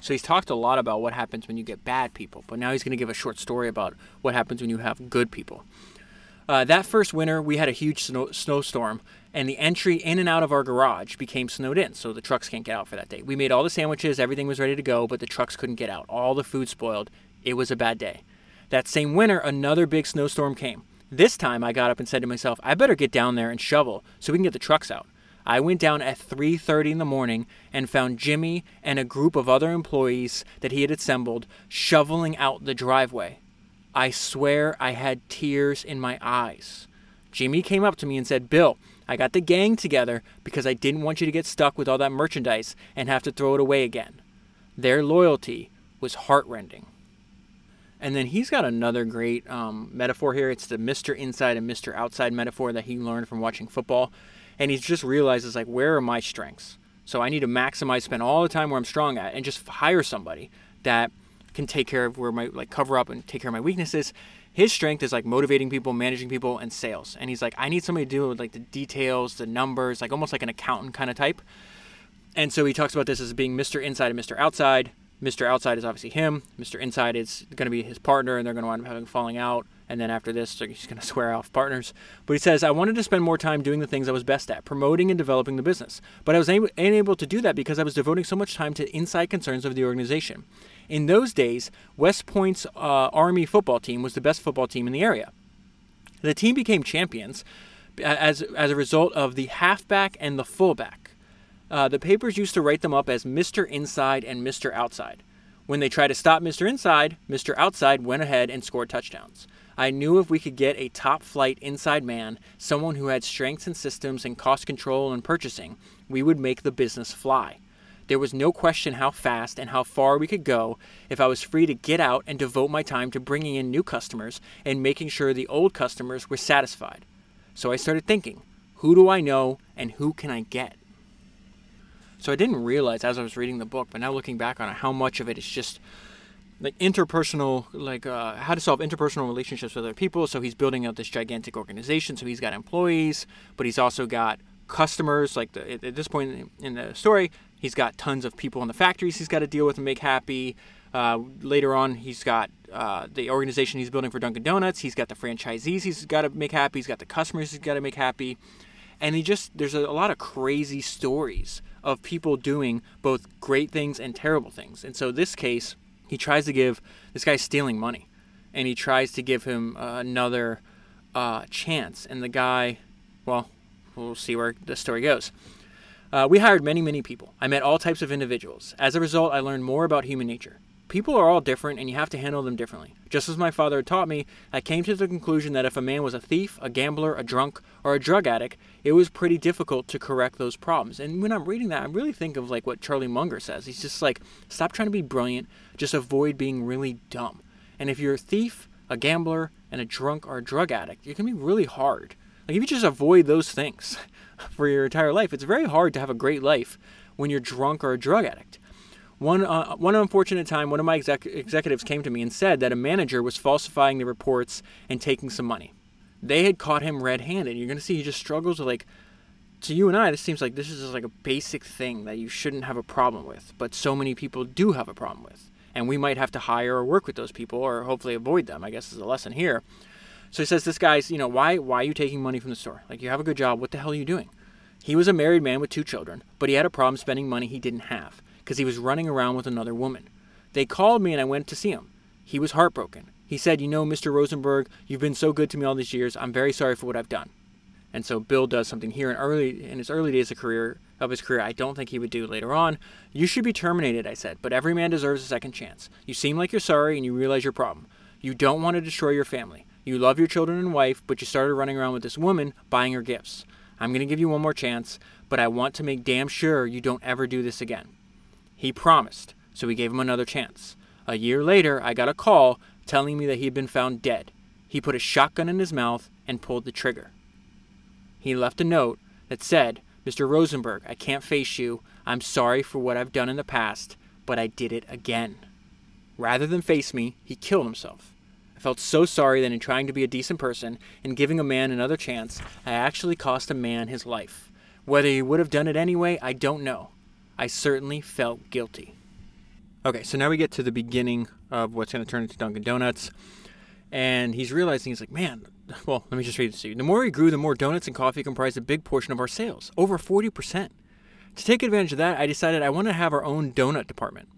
So he's talked a lot about what happens when you get bad people, but now he's going to give a short story about what happens when you have good people. Uh, that first winter, we had a huge snow, snowstorm, and the entry in and out of our garage became snowed in, so the trucks can't get out for that day. We made all the sandwiches, everything was ready to go, but the trucks couldn't get out. All the food spoiled. It was a bad day. That same winter, another big snowstorm came. This time, I got up and said to myself, I better get down there and shovel so we can get the trucks out. I went down at 3:30 in the morning and found Jimmy and a group of other employees that he had assembled shoveling out the driveway. I swear I had tears in my eyes. Jimmy came up to me and said, "Bill, I got the gang together because I didn't want you to get stuck with all that merchandise and have to throw it away again." Their loyalty was heartrending. And then he's got another great um, metaphor here. It's the Mr. Inside and Mr. Outside metaphor that he learned from watching football and he just realizes like where are my strengths so i need to maximize spend all the time where i'm strong at and just hire somebody that can take care of where my like cover up and take care of my weaknesses his strength is like motivating people managing people and sales and he's like i need somebody to do with like the details the numbers like almost like an accountant kind of type and so he talks about this as being mr inside and mr outside mr outside is obviously him mr inside is going to be his partner and they're going to wind up having falling out and then after this, he's going to swear off partners. But he says, I wanted to spend more time doing the things I was best at, promoting and developing the business. But I was unable to do that because I was devoting so much time to inside concerns of the organization. In those days, West Point's uh, Army football team was the best football team in the area. The team became champions as, as a result of the halfback and the fullback. uh, the papers used to write them up as Mr. Inside and Mr. Outside. When they tried to stop Mr. Inside, Mr. Outside went ahead and scored touchdowns. I knew if we could get a top flight inside man, someone who had strengths and systems and cost control and purchasing, we would make the business fly. There was no question how fast and how far we could go if I was free to get out and devote my time to bringing in new customers and making sure the old customers were satisfied. So I started thinking who do I know and who can I get? So I didn't realize as I was reading the book, but now looking back on it, how much of it is just like interpersonal, like uh, how to solve interpersonal relationships with other people. So he's building out this gigantic organization. So he's got employees, but he's also got customers. Like the, at this point in the story, he's got tons of people in the factories he's got to deal with and make happy. Uh, later on, he's got uh, the organization he's building for Dunkin' Donuts. He's got the franchisees he's got to make happy. He's got the customers he's got to make happy. And he just, there's a, a lot of crazy stories of people doing both great things and terrible things. And so, this case, he tries to give this guy stealing money and he tries to give him uh, another chance. And the guy, well, we'll see where the story goes. Uh, we hired many, many people. I met all types of individuals. As a result, I learned more about human nature. People are all different and you have to handle them differently. Just as my father had taught me, I came to the conclusion that if a man was a thief, a gambler, a drunk, or a drug addict, it was pretty difficult to correct those problems. And when I'm reading that, I really think of like what Charlie Munger says. He's just like, stop trying to be brilliant, just avoid being really dumb. And if you're a thief, a gambler, and a drunk or a drug addict, it can be really hard. Like if you just avoid those things for your entire life, it's very hard to have a great life when you're drunk or a drug addict. One, uh, one unfortunate time, one of my exec- executives came to me and said that a manager was falsifying the reports and taking some money. They had caught him red handed. You're going to see he just struggles with, like, to you and I, this seems like this is just like a basic thing that you shouldn't have a problem with, but so many people do have a problem with. And we might have to hire or work with those people or hopefully avoid them, I guess is a lesson here. So he says, This guy's, you know, why, why are you taking money from the store? Like, you have a good job. What the hell are you doing? He was a married man with two children, but he had a problem spending money he didn't have because he was running around with another woman. They called me and I went to see him. He was heartbroken. He said, You know, Mr. Rosenberg, you've been so good to me all these years. I'm very sorry for what I've done. And so Bill does something here in early in his early days of career of his career I don't think he would do later on. You should be terminated, I said, but every man deserves a second chance. You seem like you're sorry and you realize your problem. You don't want to destroy your family. You love your children and wife, but you started running around with this woman buying her gifts. I'm going to give you one more chance, but I want to make damn sure you don't ever do this again. He promised, so we gave him another chance. A year later, I got a call telling me that he had been found dead. He put a shotgun in his mouth and pulled the trigger. He left a note that said, Mr. Rosenberg, I can't face you. I'm sorry for what I've done in the past, but I did it again. Rather than face me, he killed himself. I felt so sorry that in trying to be a decent person and giving a man another chance, I actually cost a man his life. Whether he would have done it anyway, I don't know. I certainly felt guilty. Okay, so now we get to the beginning of what's going to turn into Dunkin' Donuts. And he's realizing, he's like, man, well, let me just read this to you. The more he grew, the more donuts and coffee comprised a big portion of our sales, over 40%. To take advantage of that, I decided I want to have our own donut department.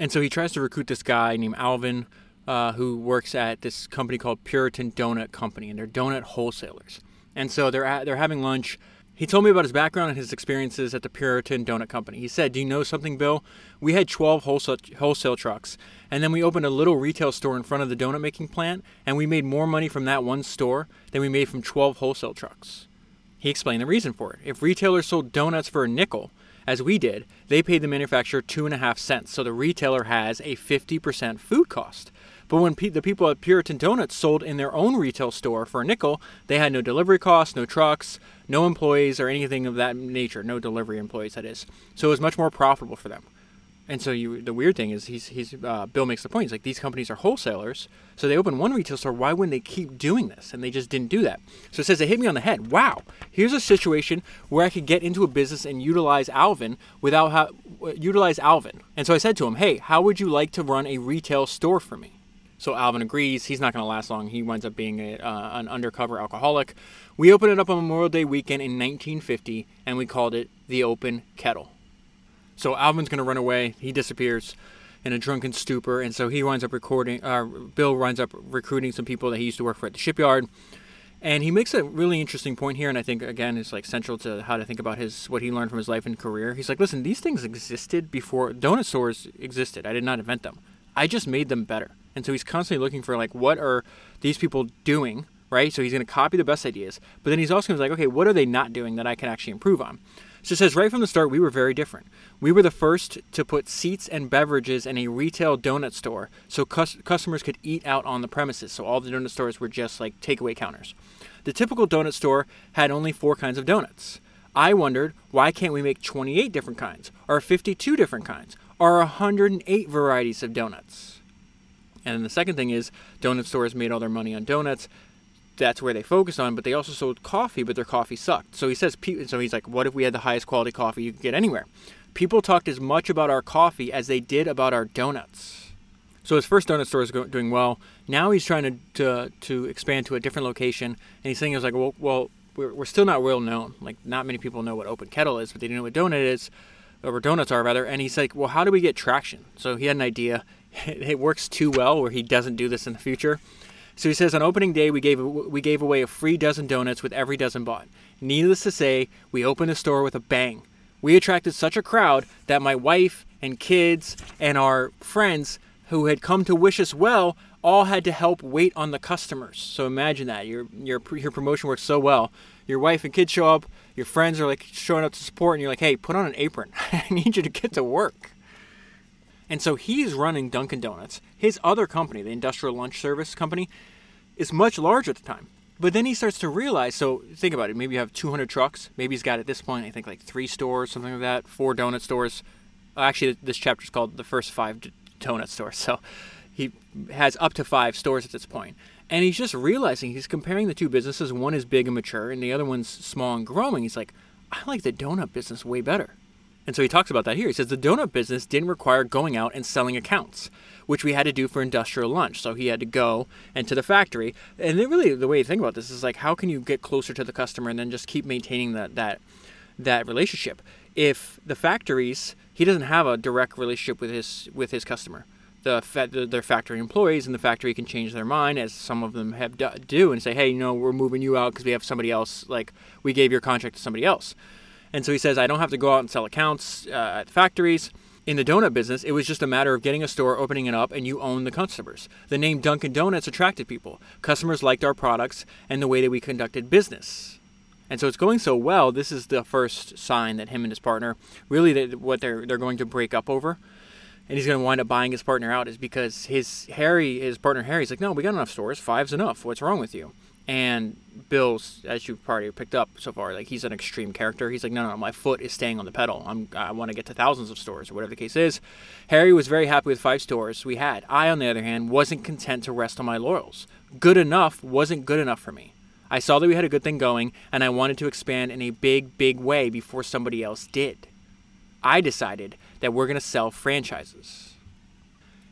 And so he tries to recruit this guy named Alvin, uh, who works at this company called Puritan Donut Company, and they're donut wholesalers. And so they're at, they're having lunch. He told me about his background and his experiences at the Puritan Donut Company. He said, Do you know something, Bill? We had 12 wholesale, wholesale trucks, and then we opened a little retail store in front of the donut making plant, and we made more money from that one store than we made from 12 wholesale trucks. He explained the reason for it. If retailers sold donuts for a nickel, as we did, they paid the manufacturer two and a half cents, so the retailer has a 50% food cost. But when pe- the people at Puritan Donuts sold in their own retail store for a nickel, they had no delivery costs, no trucks, no employees, or anything of that nature. No delivery employees, that is. So it was much more profitable for them. And so you, the weird thing is, he's, he's uh, Bill makes the point. He's like, these companies are wholesalers, so they open one retail store. Why wouldn't they keep doing this? And they just didn't do that. So it says it hit me on the head. Wow, here's a situation where I could get into a business and utilize Alvin without utilize Alvin. And so I said to him, Hey, how would you like to run a retail store for me? So Alvin agrees. He's not going to last long. He winds up being a, uh, an undercover alcoholic. We opened it up on Memorial Day weekend in 1950, and we called it the Open Kettle. So Alvin's going to run away. He disappears in a drunken stupor, and so he winds up recording. Uh, Bill winds up recruiting some people that he used to work for at the shipyard, And he makes a really interesting point here, and I think again it's like central to how to think about his what he learned from his life and career. He's like, listen, these things existed before stores existed. I did not invent them. I just made them better. And so he's constantly looking for like what are these people doing, right? So he's going to copy the best ideas, but then he's also going to be like, okay, what are they not doing that I can actually improve on? So it says right from the start, we were very different. We were the first to put seats and beverages in a retail donut store so cus- customers could eat out on the premises. So all the donut stores were just like takeaway counters. The typical donut store had only four kinds of donuts. I wondered, why can't we make 28 different kinds, or 52 different kinds, or 108 varieties of donuts? And then the second thing is, donut stores made all their money on donuts that's where they focus on, but they also sold coffee, but their coffee sucked. So he says, so he's like, what if we had the highest quality coffee you could get anywhere? People talked as much about our coffee as they did about our donuts. So his first donut store is doing well. Now he's trying to, to, to expand to a different location, and he's saying, "He's like, well, well, we're, we're still not well known. Like, not many people know what Open Kettle is, but they know what donut is, or donuts are rather." And he's like, "Well, how do we get traction?" So he had an idea. It works too well, where he doesn't do this in the future. So he says on opening day we gave we gave away a free dozen donuts with every dozen bought. Needless to say, we opened the store with a bang. We attracted such a crowd that my wife and kids and our friends who had come to wish us well all had to help wait on the customers. So imagine that your your your promotion works so well. Your wife and kids show up. Your friends are like showing up to support, and you're like, "Hey, put on an apron. I need you to get to work." And so he's running Dunkin' Donuts. His other company, the Industrial Lunch Service Company, is much larger at the time. But then he starts to realize so think about it. Maybe you have 200 trucks. Maybe he's got at this point, I think, like three stores, something like that, four donut stores. Actually, this chapter is called The First Five Donut Stores. So he has up to five stores at this point. And he's just realizing he's comparing the two businesses. One is big and mature, and the other one's small and growing. He's like, I like the donut business way better. And so he talks about that here. He says the donut business didn't require going out and selling accounts, which we had to do for industrial lunch. So he had to go and to the factory. And really the way you think about this is like how can you get closer to the customer and then just keep maintaining that that that relationship? If the factories, he doesn't have a direct relationship with his with his customer. The, the their factory employees and the factory can change their mind as some of them have do and say, hey, you know, we're moving you out because we have somebody else. Like we gave your contract to somebody else. And so he says, I don't have to go out and sell accounts uh, at factories. In the donut business, it was just a matter of getting a store, opening it up, and you own the customers. The name Dunkin' Donuts attracted people. Customers liked our products and the way that we conducted business. And so it's going so well. This is the first sign that him and his partner really what they're they're going to break up over, and he's going to wind up buying his partner out is because his Harry, his partner Harry's like, no, we got enough stores. Five's enough. What's wrong with you? And Bill's, as you've probably picked up so far, like he's an extreme character. He's like, no, no, my foot is staying on the pedal. I'm, I want to get to thousands of stores or whatever the case is. Harry was very happy with five stores we had. I, on the other hand, wasn't content to rest on my laurels. Good enough wasn't good enough for me. I saw that we had a good thing going, and I wanted to expand in a big, big way before somebody else did. I decided that we're going to sell franchises.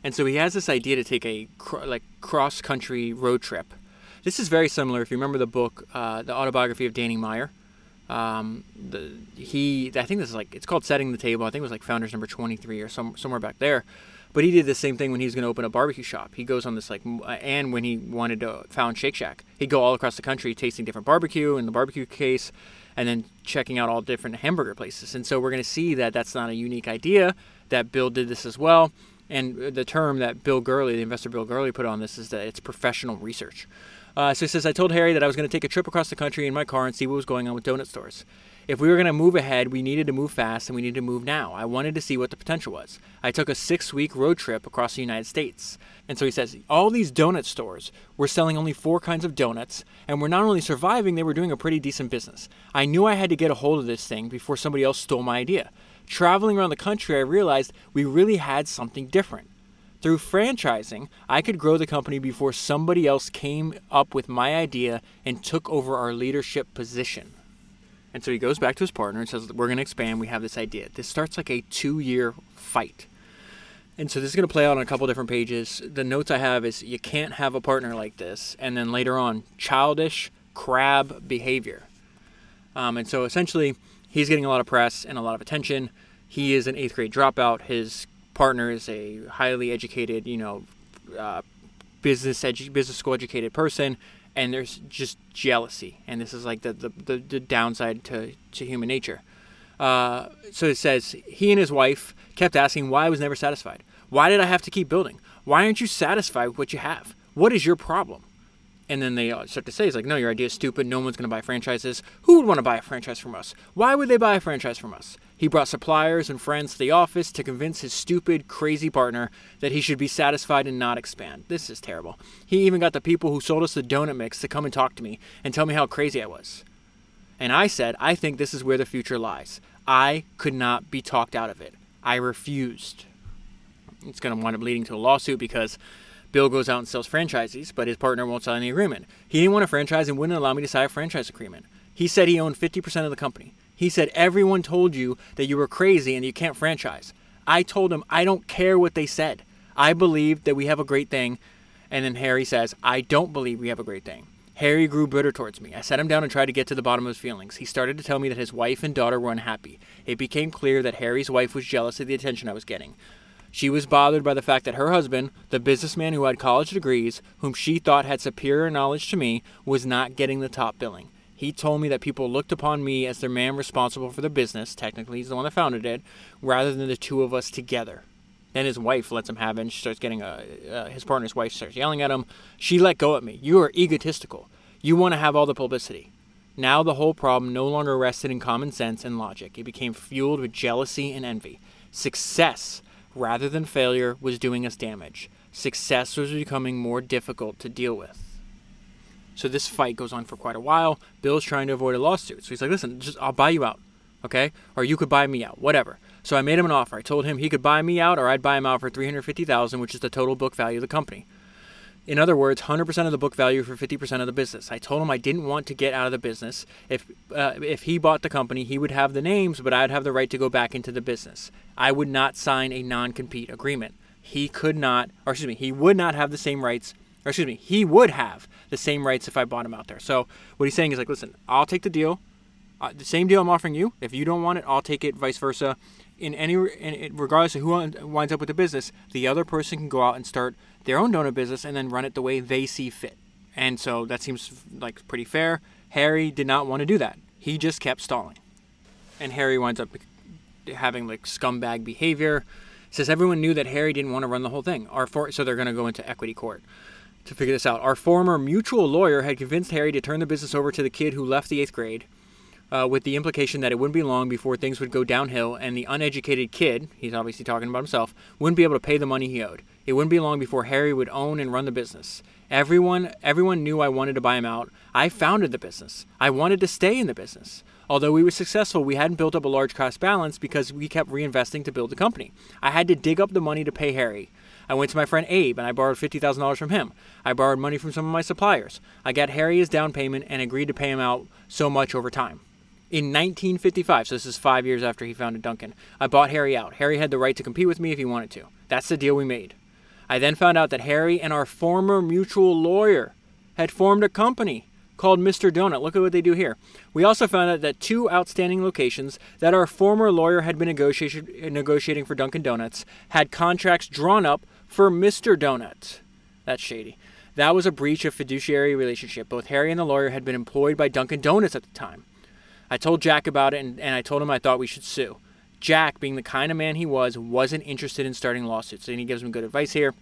And so he has this idea to take a like cross country road trip this is very similar. If you remember the book, uh, the autobiography of Danny Meyer, um, the, he I think this is like it's called Setting the Table. I think it was like Founders Number 23 or some, somewhere back there. But he did the same thing when he was going to open a barbecue shop. He goes on this like, and when he wanted to found Shake Shack, he'd go all across the country tasting different barbecue in the barbecue case, and then checking out all different hamburger places. And so we're going to see that that's not a unique idea. That Bill did this as well. And the term that Bill Gurley, the investor Bill Gurley, put on this is that it's professional research. Uh, so he says, I told Harry that I was going to take a trip across the country in my car and see what was going on with donut stores. If we were going to move ahead, we needed to move fast and we needed to move now. I wanted to see what the potential was. I took a six week road trip across the United States. And so he says, all these donut stores were selling only four kinds of donuts and were not only surviving, they were doing a pretty decent business. I knew I had to get a hold of this thing before somebody else stole my idea. Traveling around the country, I realized we really had something different. Through franchising, I could grow the company before somebody else came up with my idea and took over our leadership position. And so he goes back to his partner and says, We're going to expand. We have this idea. This starts like a two year fight. And so this is going to play out on a couple different pages. The notes I have is you can't have a partner like this. And then later on, childish crab behavior. Um, and so essentially, he's getting a lot of press and a lot of attention. He is an eighth grade dropout. His partner is a highly educated, you know, uh, business edu- business school educated person, and there's just jealousy, and this is like the the, the, the downside to to human nature. Uh, so it says he and his wife kept asking why I was never satisfied. Why did I have to keep building? Why aren't you satisfied with what you have? What is your problem? And then they start to say, it's like, no, your idea is stupid. No one's going to buy franchises. Who would want to buy a franchise from us? Why would they buy a franchise from us? He brought suppliers and friends to the office to convince his stupid, crazy partner that he should be satisfied and not expand. This is terrible. He even got the people who sold us the donut mix to come and talk to me and tell me how crazy I was. And I said, I think this is where the future lies. I could not be talked out of it. I refused. It's going to wind up leading to a lawsuit because Bill goes out and sells franchises, but his partner won't sign the agreement. He didn't want a franchise and wouldn't allow me to sign a franchise agreement. He said he owned 50% of the company. He said everyone told you that you were crazy and you can't franchise. I told him I don't care what they said. I believe that we have a great thing. And then Harry says, I don't believe we have a great thing. Harry grew bitter towards me. I sat him down and tried to get to the bottom of his feelings. He started to tell me that his wife and daughter were unhappy. It became clear that Harry's wife was jealous of the attention I was getting. She was bothered by the fact that her husband, the businessman who had college degrees, whom she thought had superior knowledge to me, was not getting the top billing. He told me that people looked upon me as their man responsible for the business, technically he's the one that founded it, rather than the two of us together. Then his wife lets him have it, and she starts getting a, uh, his partner's wife starts yelling at him. She let go at me. You are egotistical. You want to have all the publicity. Now the whole problem no longer rested in common sense and logic. It became fueled with jealousy and envy. Success rather than failure, was doing us damage. Success was becoming more difficult to deal with. So this fight goes on for quite a while. Bill's trying to avoid a lawsuit. So he's like, listen, just I'll buy you out. Okay? Or you could buy me out, whatever. So I made him an offer. I told him he could buy me out or I'd buy him out for 350,000, which is the total book value of the company. In other words, 100% of the book value for 50% of the business. I told him I didn't want to get out of the business. If uh, if he bought the company, he would have the names, but I'd have the right to go back into the business. I would not sign a non-compete agreement. He could not, or excuse me, he would not have the same rights. Or excuse me, he would have the same rights if I bought him out there. So what he's saying is like, listen, I'll take the deal, uh, the same deal I'm offering you. If you don't want it, I'll take it. Vice versa. In any, in, regardless of who winds up with the business, the other person can go out and start their own donut business and then run it the way they see fit. And so that seems like pretty fair. Harry did not want to do that. He just kept stalling. And Harry winds up having like scumbag behavior. Says everyone knew that Harry didn't want to run the whole thing. Our for- so they're going to go into equity court to figure this out. Our former mutual lawyer had convinced Harry to turn the business over to the kid who left the eighth grade uh, with the implication that it wouldn't be long before things would go downhill and the uneducated kid, he's obviously talking about himself, wouldn't be able to pay the money he owed. It wouldn't be long before Harry would own and run the business. Everyone, everyone knew I wanted to buy him out. I founded the business. I wanted to stay in the business. Although we were successful, we hadn't built up a large cash balance because we kept reinvesting to build the company. I had to dig up the money to pay Harry. I went to my friend Abe and I borrowed $50,000 from him. I borrowed money from some of my suppliers. I got Harry his down payment and agreed to pay him out so much over time. In 1955, so this is five years after he founded Dunkin', I bought Harry out. Harry had the right to compete with me if he wanted to. That's the deal we made. I then found out that Harry and our former mutual lawyer had formed a company called Mr. Donut. Look at what they do here. We also found out that two outstanding locations that our former lawyer had been negotiating for Dunkin' Donuts had contracts drawn up for Mr. Donut. That's shady. That was a breach of fiduciary relationship. Both Harry and the lawyer had been employed by Dunkin' Donuts at the time. I told Jack about it and, and I told him I thought we should sue. Jack, being the kind of man he was, wasn't interested in starting lawsuits. And he gives him good advice here,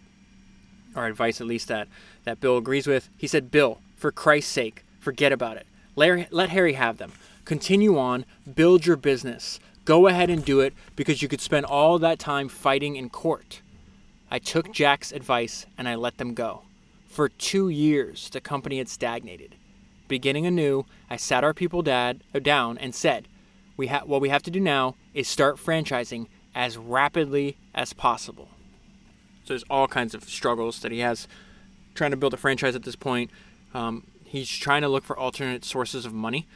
or advice at least that, that Bill agrees with. He said, Bill, for Christ's sake, forget about it. Let, let Harry have them. Continue on, build your business. Go ahead and do it because you could spend all that time fighting in court. I took Jack's advice and I let them go. For two years, the company had stagnated. Beginning anew, I sat our people dad, uh, down and said, we ha- what we have to do now is start franchising as rapidly as possible. So there's all kinds of struggles that he has trying to build a franchise at this point. Um, he's trying to look for alternate sources of money.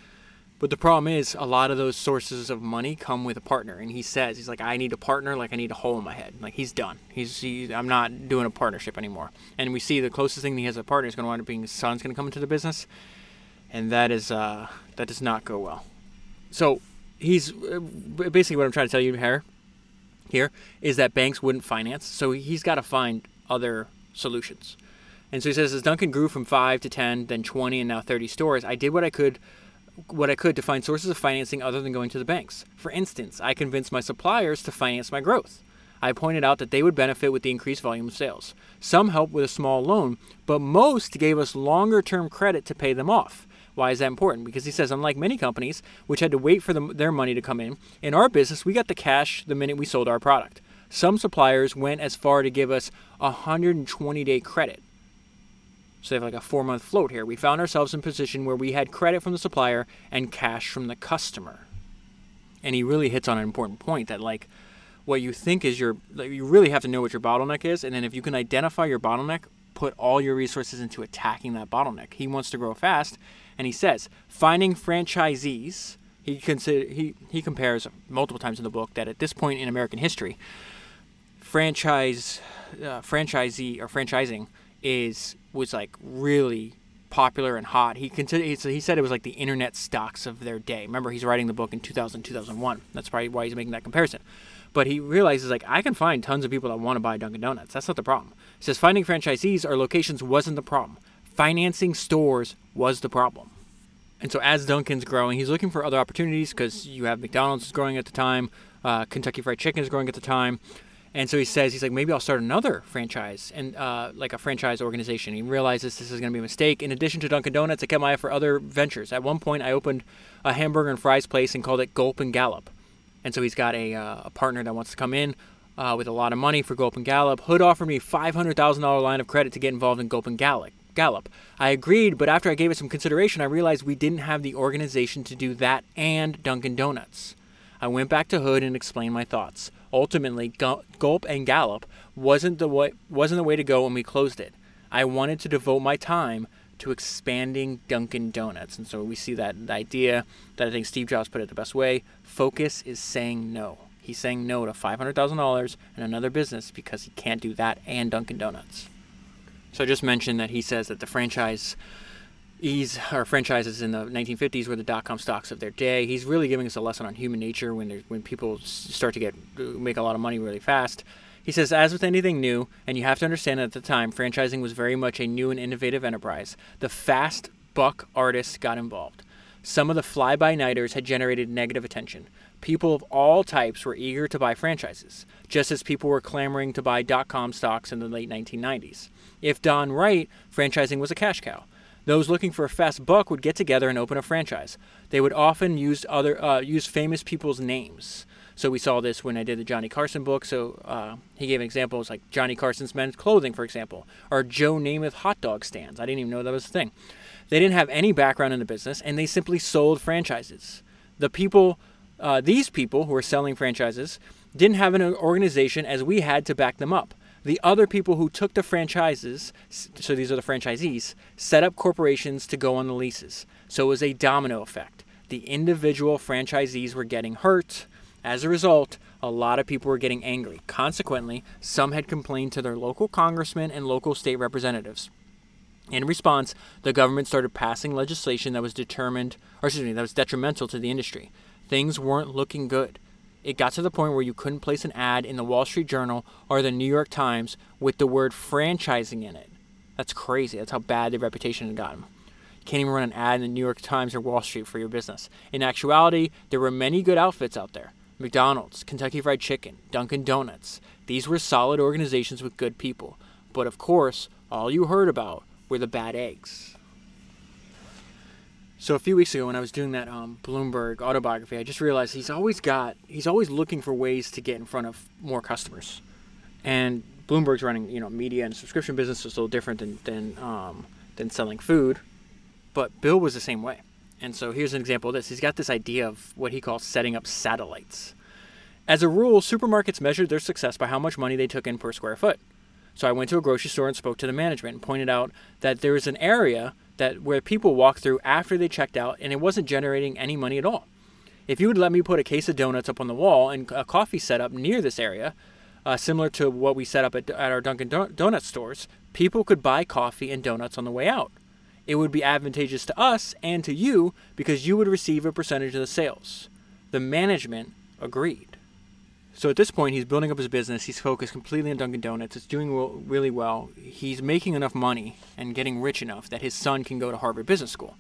But the problem is, a lot of those sources of money come with a partner. And he says, he's like, I need a partner, like I need a hole in my head. Like he's done. He's, he, I'm not doing a partnership anymore. And we see the closest thing he has a partner is going to wind up being his son's going to come into the business and that is uh, that does not go well. So he's uh, basically what I'm trying to tell you here. Here is that banks wouldn't finance, so he's got to find other solutions. And so he says, as Dunkin' grew from five to 10, then 20, and now 30 stores, I did what I could what I could to find sources of financing other than going to the banks. For instance, I convinced my suppliers to finance my growth. I pointed out that they would benefit with the increased volume of sales. Some helped with a small loan, but most gave us longer term credit to pay them off. Why is that important? Because he says, unlike many companies, which had to wait for them, their money to come in, in our business, we got the cash the minute we sold our product. Some suppliers went as far to give us a 120 day credit. So they have like a four month float here. We found ourselves in a position where we had credit from the supplier and cash from the customer. And he really hits on an important point that, like, what you think is your, like, you really have to know what your bottleneck is. And then if you can identify your bottleneck, put all your resources into attacking that bottleneck. He wants to grow fast. And he says, finding franchisees, he, consider, he, he compares multiple times in the book that at this point in American history, franchise, uh, franchisee or franchising is was like really popular and hot. He considered he said it was like the internet stocks of their day. Remember, he's writing the book in 2000 2001. That's probably why he's making that comparison. But he realizes like I can find tons of people that want to buy Dunkin' Donuts. That's not the problem. He says finding franchisees or locations wasn't the problem. Financing stores was the problem. And so as Dunkin's growing, he's looking for other opportunities because you have McDonald's growing at the time, uh, Kentucky Fried Chicken is growing at the time. And so he says, he's like, maybe I'll start another franchise and uh, like a franchise organization. He realizes this is going to be a mistake. In addition to Dunkin' Donuts, I kept my eye for other ventures. At one point, I opened a hamburger and fries place and called it Gulp and Gallop. And so he's got a, uh, a partner that wants to come in uh, with a lot of money for Gulp and Gallop. Hood offered me $500,000 line of credit to get involved in Gulp and Gallop. Gallop. I agreed, but after I gave it some consideration, I realized we didn't have the organization to do that and Dunkin' Donuts. I went back to Hood and explained my thoughts ultimately Gulp and Gallop wasn't the way wasn't the way to go when we closed it. I wanted to devote my time to expanding Dunkin' Donuts, and so we see that idea that I think Steve Jobs put it the best way. Focus is saying no. He's saying no to five hundred thousand dollars and another business because he can't do that and Dunkin' Donuts. So I just mentioned that he says that the franchise he's our franchises in the 1950s were the dot com stocks of their day. He's really giving us a lesson on human nature when when people start to get uh, make a lot of money really fast. He says, as with anything new, and you have to understand that at the time, franchising was very much a new and innovative enterprise. The fast buck artists got involved. Some of the fly by nighters had generated negative attention. People of all types were eager to buy franchises, just as people were clamoring to buy dot com stocks in the late 1990s. If done right, franchising was a cash cow. Those looking for a fast buck would get together and open a franchise. They would often use other uh, use famous people's names. So we saw this when I did the Johnny Carson book. So uh, he gave examples like Johnny Carson's men's clothing, for example, or Joe Namath hot dog stands. I didn't even know that was a thing. They didn't have any background in the business, and they simply sold franchises. The people, uh, these people who were selling franchises, didn't have an organization as we had to back them up. The other people who took the franchises, so these are the franchisees, set up corporations to go on the leases. So it was a domino effect. The individual franchisees were getting hurt. As a result, a lot of people were getting angry. Consequently, some had complained to their local congressmen and local state representatives. In response, the government started passing legislation that was determined, or excuse me, that was detrimental to the industry. Things weren't looking good it got to the point where you couldn't place an ad in the Wall Street Journal or the New York Times with the word franchising in it. That's crazy. That's how bad the reputation had gotten. You can't even run an ad in the New York Times or Wall Street for your business. In actuality, there were many good outfits out there McDonald's, Kentucky Fried Chicken, Dunkin' Donuts. These were solid organizations with good people. But of course, all you heard about were the bad eggs. So a few weeks ago, when I was doing that um, Bloomberg autobiography, I just realized he's always got he's always looking for ways to get in front of more customers. And Bloomberg's running you know media and subscription business is a little different than than um, than selling food, but Bill was the same way. And so here's an example of this. He's got this idea of what he calls setting up satellites. As a rule, supermarkets measured their success by how much money they took in per square foot. So I went to a grocery store and spoke to the management and pointed out that there is an area that where people walked through after they checked out and it wasn't generating any money at all. If you would let me put a case of donuts up on the wall and a coffee set up near this area, uh, similar to what we set up at, at our Dunkin' Donut stores, people could buy coffee and donuts on the way out. It would be advantageous to us and to you because you would receive a percentage of the sales. The management agreed. So at this point, he's building up his business. He's focused completely on Dunkin' Donuts. It's doing really well. He's making enough money and getting rich enough that his son can go to Harvard Business School.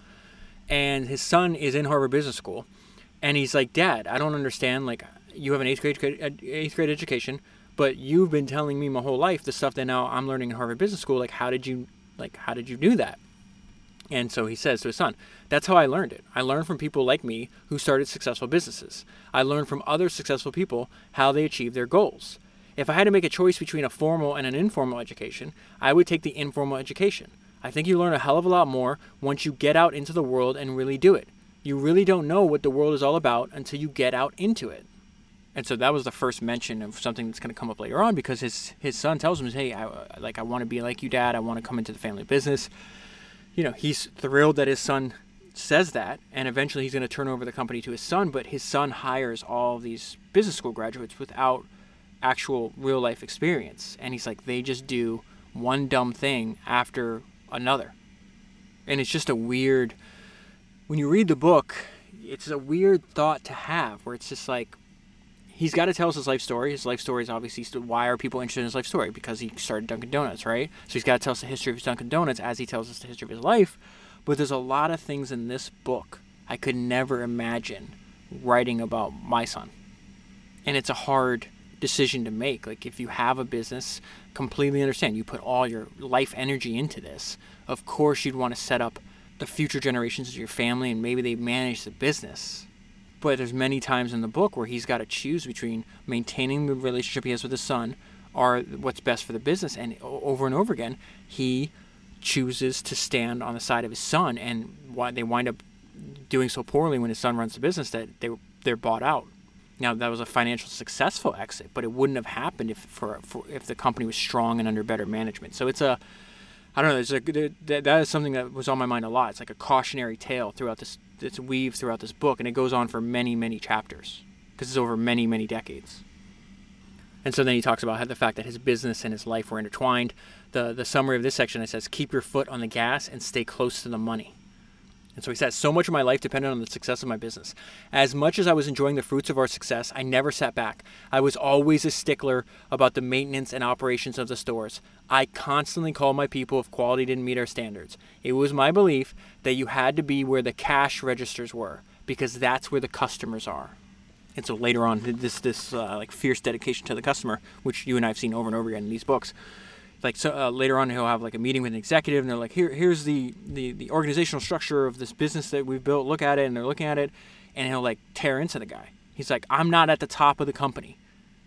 And his son is in Harvard Business School, and he's like, "Dad, I don't understand. Like, you have an eighth grade eighth grade education, but you've been telling me my whole life the stuff that now I'm learning in Harvard Business School. Like, how did you like how did you do that?" And so he says to his son, That's how I learned it. I learned from people like me who started successful businesses. I learned from other successful people how they achieved their goals. If I had to make a choice between a formal and an informal education, I would take the informal education. I think you learn a hell of a lot more once you get out into the world and really do it. You really don't know what the world is all about until you get out into it. And so that was the first mention of something that's going to come up later on because his his son tells him, "Hey, I, like I want to be like you, Dad. I want to come into the family business." You know, he's thrilled that his son says that, and eventually he's going to turn over the company to his son. But his son hires all these business school graduates without actual real life experience, and he's like, they just do one dumb thing after another, and it's just a weird. When you read the book, it's a weird thought to have, where it's just like, he's got to tell us his life story. His life story is obviously why are people interested in his life story? Because he started Dunkin' Donuts, right? So he's got to tell us the history of his Dunkin' Donuts as he tells us the history of his life. But there's a lot of things in this book I could never imagine writing about my son. And it's a hard decision to make. Like if you have a business, completely understand you put all your life energy into this. Of course you'd want to set up the future generations of your family and maybe they manage the business but there's many times in the book where he's got to choose between maintaining the relationship he has with his son or what's best for the business. And over and over again, he chooses to stand on the side of his son. And why they wind up doing so poorly when his son runs the business that they they're bought out. Now that was a financial successful exit, but it wouldn't have happened if for, for if the company was strong and under better management. So it's a I don't know. There's a, that, that is something that was on my mind a lot. It's like a cautionary tale throughout this. It's weaved throughout this book, and it goes on for many, many chapters because it's over many, many decades. And so then he talks about the fact that his business and his life were intertwined. The the summary of this section it says, "Keep your foot on the gas and stay close to the money." And so he says, So much of my life depended on the success of my business. As much as I was enjoying the fruits of our success, I never sat back. I was always a stickler about the maintenance and operations of the stores. I constantly called my people if quality didn't meet our standards. It was my belief that you had to be where the cash registers were, because that's where the customers are. And so later on, this this uh, like fierce dedication to the customer, which you and I have seen over and over again in these books, like so uh, later on he'll have like a meeting with an executive and they're like here here's the, the the organizational structure of this business that we've built. Look at it and they're looking at it and he'll like tear into the guy. He's like i'm not at the top of the company.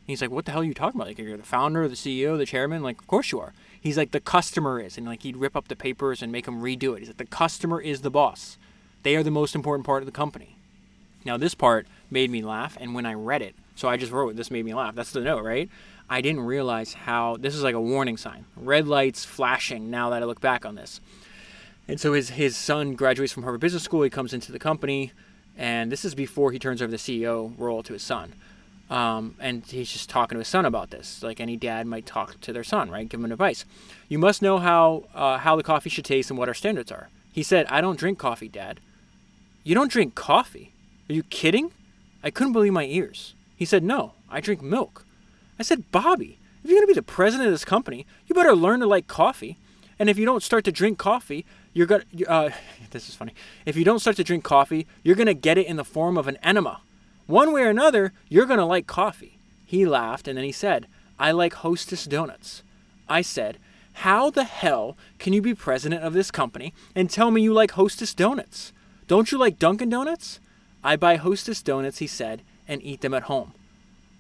He's like what the hell are you talking about? Like you're the founder the ceo the chairman? Like of course you are. He's like the customer is and like he'd rip up the papers and make them redo it. He's like the customer is the boss. They are the most important part of the company. Now this part made me laugh and when i read it so i just wrote this made me laugh. That's the note right I didn't realize how this is like a warning sign. Red lights flashing now that I look back on this. And so his his son graduates from Harvard Business School. He comes into the company, and this is before he turns over the CEO role to his son. Um, and he's just talking to his son about this, like any dad might talk to their son, right? Give him advice. You must know how uh, how the coffee should taste and what our standards are. He said, "I don't drink coffee, Dad." You don't drink coffee? Are you kidding? I couldn't believe my ears. He said, "No, I drink milk." I said, Bobby, if you're going to be the president of this company, you better learn to like coffee. And if you don't start to drink coffee, you're going to, uh, this is funny. If you don't start to drink coffee, you're going to get it in the form of an enema. One way or another, you're going to like coffee. He laughed and then he said, I like Hostess donuts. I said, How the hell can you be president of this company and tell me you like Hostess donuts? Don't you like Dunkin' Donuts? I buy Hostess donuts, he said, and eat them at home.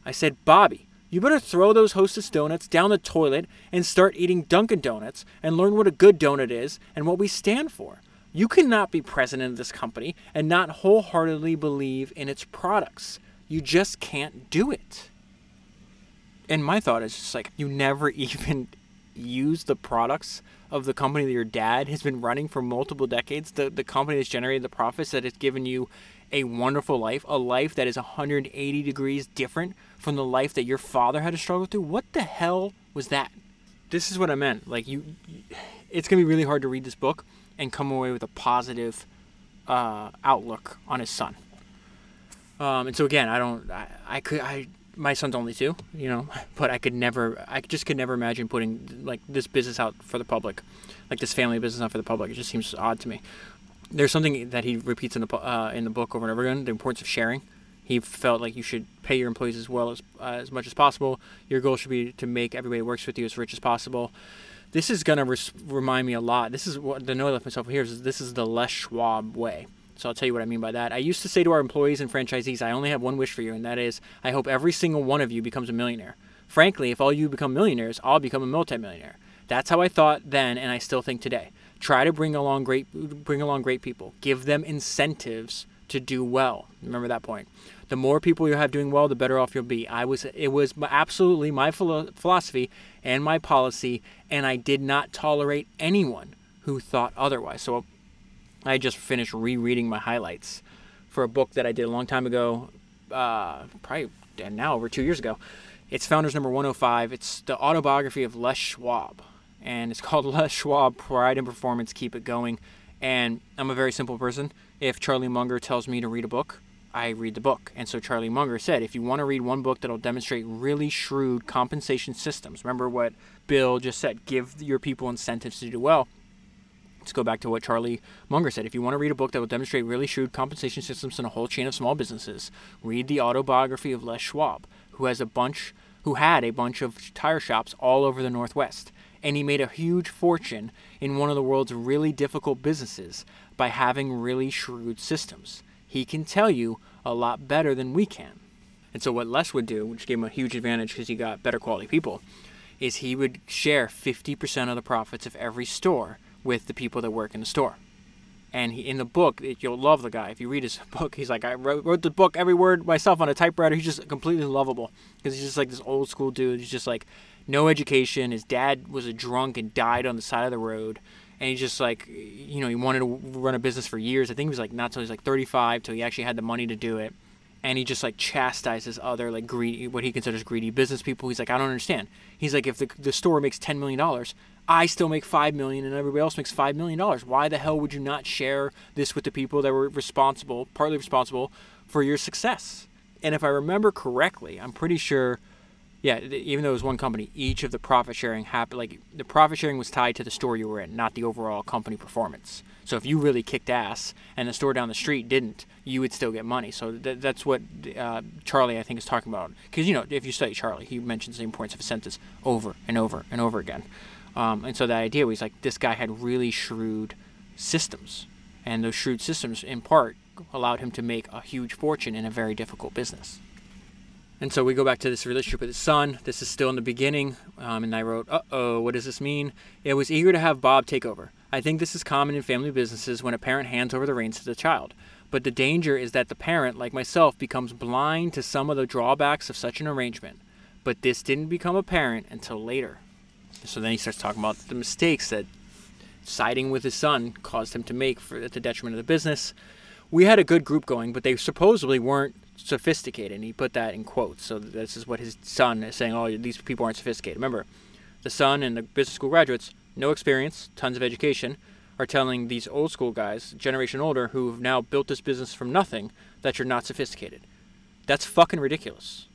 I said, Bobby, you better throw those Hostess donuts down the toilet and start eating Dunkin' Donuts and learn what a good donut is and what we stand for. You cannot be president of this company and not wholeheartedly believe in its products. You just can't do it. And my thought is just like, you never even use the products of the company that your dad has been running for multiple decades, the, the company that's generated the profits that has given you a wonderful life, a life that is 180 degrees different from the life that your father had to struggle through. What the hell was that? This is what I meant. Like you, it's gonna be really hard to read this book and come away with a positive uh, outlook on his son. Um, and so again, I don't, I, I could, I, my son's only two, you know, but I could never, I just could never imagine putting like this business out for the public, like this family business out for the public. It just seems odd to me. There's something that he repeats in the uh, in the book over and over again: the importance of sharing. He felt like you should pay your employees as well as uh, as much as possible. Your goal should be to make everybody who works with you as rich as possible. This is gonna res- remind me a lot. This is what the note I left myself here is. This is the Les Schwab way so I'll tell you what I mean by that. I used to say to our employees and franchisees, I only have one wish for you, and that is I hope every single one of you becomes a millionaire. Frankly, if all you become millionaires, I'll become a multimillionaire. That's how I thought then, and I still think today. Try to bring along great, bring along great people. Give them incentives to do well. Remember that point. The more people you have doing well, the better off you'll be. I was, it was absolutely my philosophy and my policy, and I did not tolerate anyone who thought otherwise. So I just finished rereading my highlights for a book that I did a long time ago, uh, probably now over two years ago. It's Founders Number 105. It's the autobiography of Les Schwab, and it's called Les Schwab: Pride and Performance Keep It Going. And I'm a very simple person. If Charlie Munger tells me to read a book, I read the book. And so Charlie Munger said, if you want to read one book that'll demonstrate really shrewd compensation systems, remember what Bill just said, give your people incentives to do well Let's go back to what Charlie Munger said. If you want to read a book that will demonstrate really shrewd compensation systems in a whole chain of small businesses, read the autobiography of Les Schwab, who has a bunch who had a bunch of tire shops all over the Northwest. And he made a huge fortune in one of the world's really difficult businesses by having really shrewd systems. He can tell you a lot better than we can. And so, what Les would do, which gave him a huge advantage because he got better quality people, is he would share 50% of the profits of every store with the people that work in the store. And he, in the book, you'll love the guy. If you read his book, he's like, I wrote, wrote the book every word myself on a typewriter. He's just completely lovable because he's just like this old school dude. He's just like no education. His dad was a drunk and died on the side of the road. And he's just like, you know, he wanted to run a business for years. I think he was like not till he's like 35 till he actually had the money to do it. And he just like chastises other like greedy, what he considers greedy business people. He's like, I don't understand. He's like, if the, the store makes $10 million, I still make five million and everybody else makes five million dollars. Why the hell would you not share this with the people that were responsible, partly responsible for your success? And if I remember correctly, I'm pretty sure, yeah, even though it was one company, each of the profit sharing happened. Like the profit sharing was tied to the store you were in, not the overall company performance. So if you really kicked ass and the store down the street didn't, you would still get money. So th- that's what uh, Charlie I think is talking about. Because you know, if you study Charlie, he mentions the importance of a incentives over and over and over again. Um, and so the idea was like this guy had really shrewd systems, and those shrewd systems, in part, allowed him to make a huge fortune in a very difficult business. And so we go back to this relationship with his son. This is still in the beginning, um, and I wrote, "Uh oh, what does this mean?" It was eager to have Bob take over. I think this is common in family businesses when a parent hands over the reins to the child. But the danger is that the parent, like myself, becomes blind to some of the drawbacks of such an arrangement. But this didn't become apparent until later. So then he starts talking about the mistakes that siding with his son caused him to make for at the detriment of the business. We had a good group going, but they supposedly weren't sophisticated. And he put that in quotes. So this is what his son is saying. Oh, these people aren't sophisticated. Remember, the son and the business school graduates, no experience, tons of education, are telling these old school guys, generation older, who've now built this business from nothing, that you're not sophisticated. That's fucking ridiculous.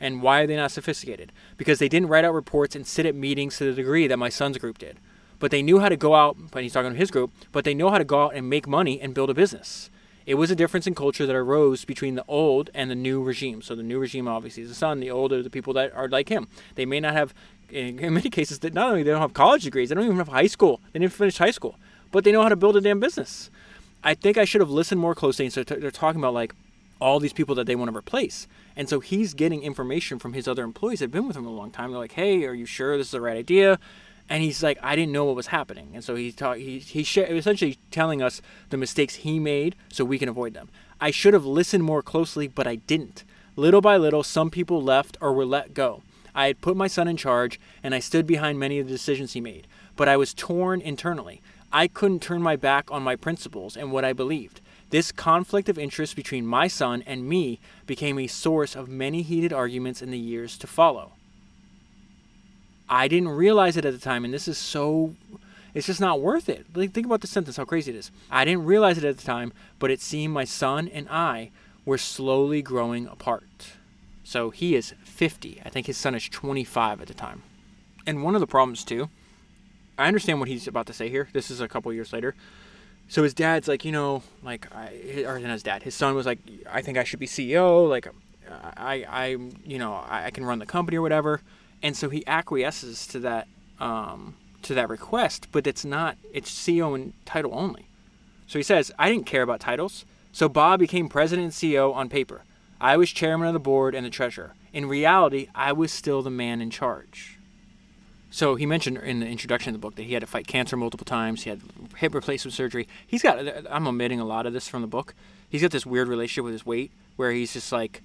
And why are they not sophisticated? Because they didn't write out reports and sit at meetings to the degree that my son's group did. But they knew how to go out, but he's talking to his group, but they know how to go out and make money and build a business. It was a difference in culture that arose between the old and the new regime. So the new regime obviously is the son, the old are the people that are like him. They may not have, in many cases, that not only they don't have college degrees, they don't even have high school, they didn't finish high school, but they know how to build a damn business. I think I should have listened more closely. And so they're talking about like all these people that they want to replace. And so he's getting information from his other employees that have been with him a long time. They're like, "Hey, are you sure this is the right idea?" And he's like, "I didn't know what was happening." And so he's ta- he he sh- essentially telling us the mistakes he made so we can avoid them. I should have listened more closely, but I didn't. Little by little, some people left or were let go. I had put my son in charge, and I stood behind many of the decisions he made, but I was torn internally. I couldn't turn my back on my principles and what I believed. This conflict of interest between my son and me became a source of many heated arguments in the years to follow. I didn't realize it at the time, and this is so. It's just not worth it. Like, think about the sentence, how crazy it is. I didn't realize it at the time, but it seemed my son and I were slowly growing apart. So he is 50. I think his son is 25 at the time. And one of the problems, too, I understand what he's about to say here. This is a couple years later. So his dad's like, you know, like, I, or his dad, his son was like, I think I should be CEO. Like, I, I, you know, I can run the company or whatever. And so he acquiesces to that, um, to that request, but it's not, it's CEO and title only. So he says, I didn't care about titles. So Bob became president and CEO on paper. I was chairman of the board and the treasurer. In reality, I was still the man in charge. So he mentioned in the introduction of the book that he had to fight cancer multiple times. He had hip replacement surgery. He's got. I'm omitting a lot of this from the book. He's got this weird relationship with his weight, where he's just like,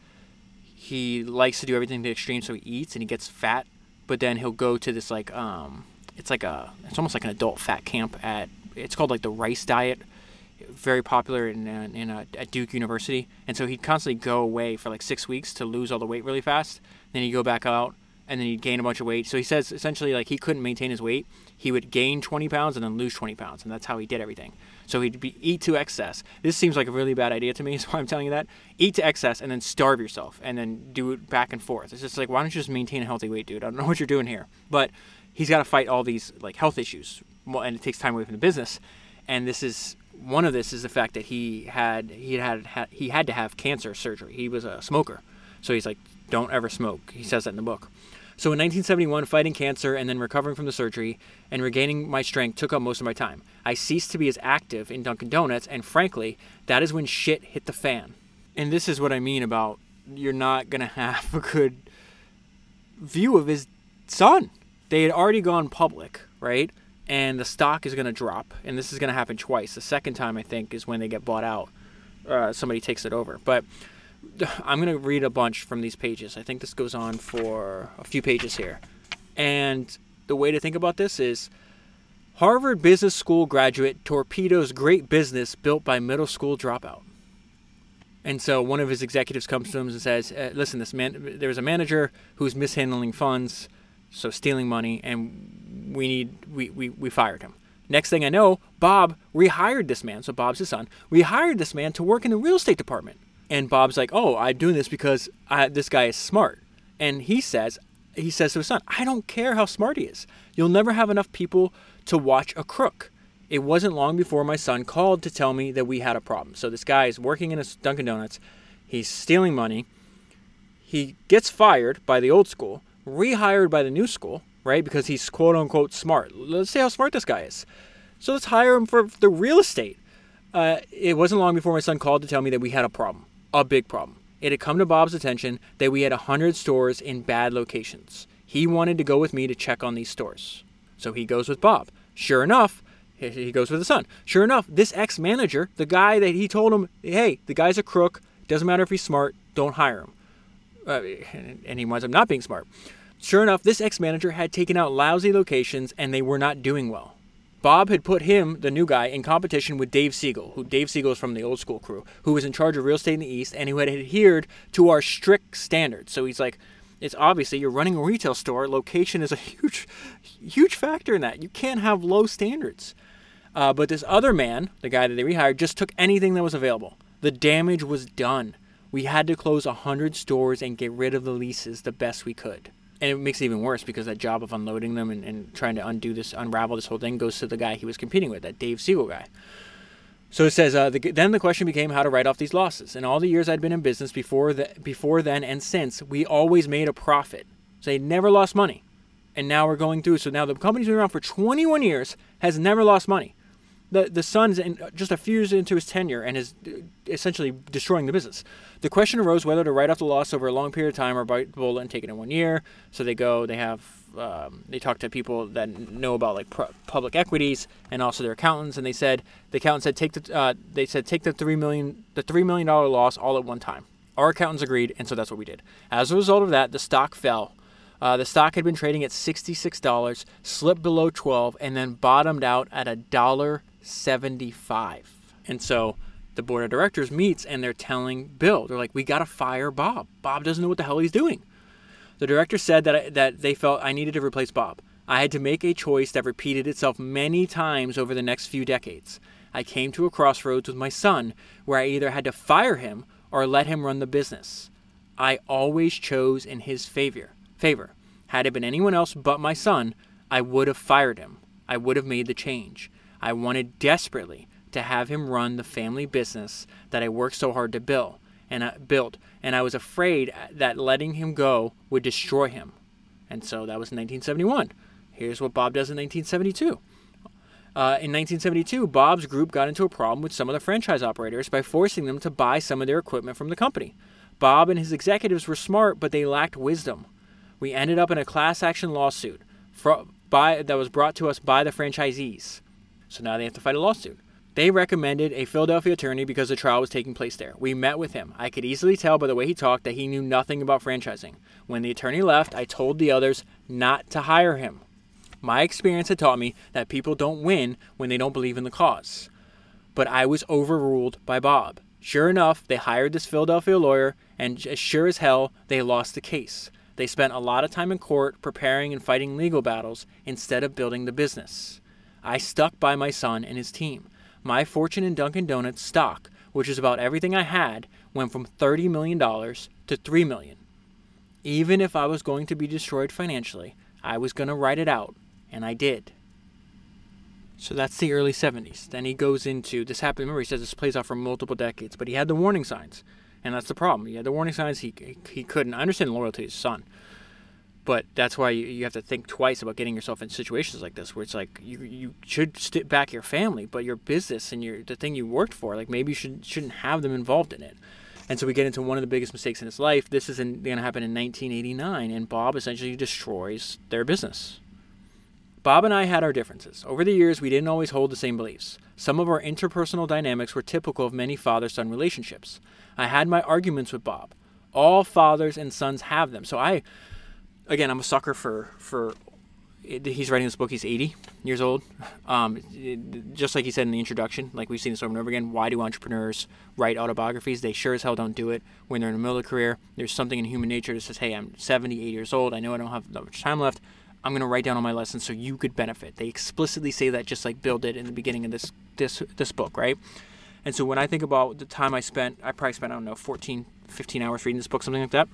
he likes to do everything to extreme, so he eats and he gets fat, but then he'll go to this like, um, it's like a, it's almost like an adult fat camp at. It's called like the Rice Diet, very popular in uh, in uh, at Duke University, and so he'd constantly go away for like six weeks to lose all the weight really fast. Then he'd go back out, and then he'd gain a bunch of weight. So he says essentially like he couldn't maintain his weight. He would gain 20 pounds and then lose 20 pounds, and that's how he did everything. So he'd be, eat to excess. This seems like a really bad idea to me, so I'm telling you that. Eat to excess and then starve yourself, and then do it back and forth. It's just like why don't you just maintain a healthy weight, dude? I don't know what you're doing here, but he's got to fight all these like health issues, and it takes time away from the business. And this is one of this is the fact that he had he had, had he had to have cancer surgery. He was a smoker, so he's like, don't ever smoke. He says that in the book. So in 1971, fighting cancer and then recovering from the surgery and regaining my strength took up most of my time. I ceased to be as active in Dunkin' Donuts, and frankly, that is when shit hit the fan. And this is what I mean about you're not gonna have a good view of his son. They had already gone public, right? and the stock is to drop. And this is to happen twice. The second time, I think, is when they get bought out. Uh, somebody takes it over. But I'm going to read a bunch from these pages. I think this goes on for a few pages here. And the way to think about this is Harvard Business School graduate torpedoes great business built by middle school dropout. And so one of his executives comes to him and says, uh, "Listen, this man, there's a manager who's mishandling funds, so stealing money, and we need we, we, we fired him. Next thing I know, Bob rehired this man. So Bob's his son. Rehired this man to work in the real estate department. And Bob's like, "Oh, I'm doing this because I, this guy is smart." And he says, he says to his son, "I don't care how smart he is. You'll never have enough people to watch a crook." It wasn't long before my son called to tell me that we had a problem. So this guy is working in a Dunkin' Donuts. He's stealing money. He gets fired by the old school, rehired by the new school, right? Because he's quote unquote smart. Let's see how smart this guy is. So let's hire him for the real estate. Uh, it wasn't long before my son called to tell me that we had a problem, a big problem. It had come to Bob's attention that we had 100 stores in bad locations. He wanted to go with me to check on these stores. So he goes with Bob. Sure enough, he goes with the son. Sure enough, this ex manager, the guy that he told him, hey, the guy's a crook, doesn't matter if he's smart, don't hire him. Uh, and he winds up not being smart. Sure enough, this ex manager had taken out lousy locations and they were not doing well. Bob had put him, the new guy, in competition with Dave Siegel, who Dave Siegel is from the old school crew, who was in charge of real estate in the East and who had adhered to our strict standards. So he's like, it's obviously you're running a retail store. Location is a huge, huge factor in that. You can't have low standards. Uh, but this other man, the guy that they rehired, just took anything that was available. The damage was done. We had to close 100 stores and get rid of the leases the best we could and it makes it even worse because that job of unloading them and, and trying to undo this, unravel this whole thing goes to the guy he was competing with, that Dave Siegel guy. So it says, uh, the, then the question became how to write off these losses. In all the years I'd been in business before, the, before then and since, we always made a profit. So they never lost money. And now we're going through. So now the company's been around for 21 years, has never lost money the the son's in, just a few years into his tenure and is essentially destroying the business. The question arose whether to write off the loss over a long period of time or bite the bullet and take it in one year. So they go, they have, um, they talk to people that know about like public equities and also their accountants, and they said the accountant said take the uh, they said take the three million the three million dollar loss all at one time. Our accountants agreed, and so that's what we did. As a result of that, the stock fell. Uh, the stock had been trading at $66, slipped below 12, and then bottomed out at a dollar 75. And so the board of directors meets and they're telling Bill, they're like, we got to fire Bob. Bob doesn't know what the hell he's doing. The director said that, that they felt I needed to replace Bob. I had to make a choice that repeated itself many times over the next few decades. I came to a crossroads with my son where I either had to fire him or let him run the business. I always chose in his favor. Favor. Had it been anyone else but my son, I would have fired him. I would have made the change. I wanted desperately to have him run the family business that I worked so hard to build and I built, and I was afraid that letting him go would destroy him. And so that was 1971. Here's what Bob does in 1972. Uh, in 1972, Bob's group got into a problem with some of the franchise operators by forcing them to buy some of their equipment from the company. Bob and his executives were smart, but they lacked wisdom. We ended up in a class action lawsuit for, by, that was brought to us by the franchisees. So now they have to fight a lawsuit. They recommended a Philadelphia attorney because the trial was taking place there. We met with him. I could easily tell by the way he talked that he knew nothing about franchising. When the attorney left, I told the others not to hire him. My experience had taught me that people don't win when they don't believe in the cause. But I was overruled by Bob. Sure enough, they hired this Philadelphia lawyer, and as sure as hell, they lost the case. They spent a lot of time in court preparing and fighting legal battles instead of building the business. I stuck by my son and his team. My fortune in Dunkin' Donuts stock, which is about everything I had, went from $30 million to 3 million. Even if I was going to be destroyed financially, I was going to write it out, and I did. So that's the early 70s. Then he goes into this happened. Remember, he says this plays out for multiple decades, but he had the warning signs, and that's the problem. He had the warning signs. He he couldn't understand loyalty to his son. But that's why you, you have to think twice about getting yourself in situations like this, where it's like you you should stick back your family, but your business and your the thing you worked for, like maybe you should shouldn't have them involved in it. And so we get into one of the biggest mistakes in his life. This is going to happen in 1989, and Bob essentially destroys their business. Bob and I had our differences. Over the years, we didn't always hold the same beliefs. Some of our interpersonal dynamics were typical of many father son relationships. I had my arguments with Bob. All fathers and sons have them. So I again, I'm a sucker for for. He's writing this book. He's 80 years old. Um, just like he said in the introduction, like we've seen this over and over again. Why do entrepreneurs write autobiographies? They sure as hell don't do it when they're in the middle of a career. There's something in human nature that says, "Hey, I'm 78 years old. I know I don't have that much time left. I'm going to write down all my lessons so you could benefit." They explicitly say that, just like Bill did in the beginning of this this this book, right? And so when I think about the time I spent, I probably spent I don't know 14, 15 hours reading this book, something like that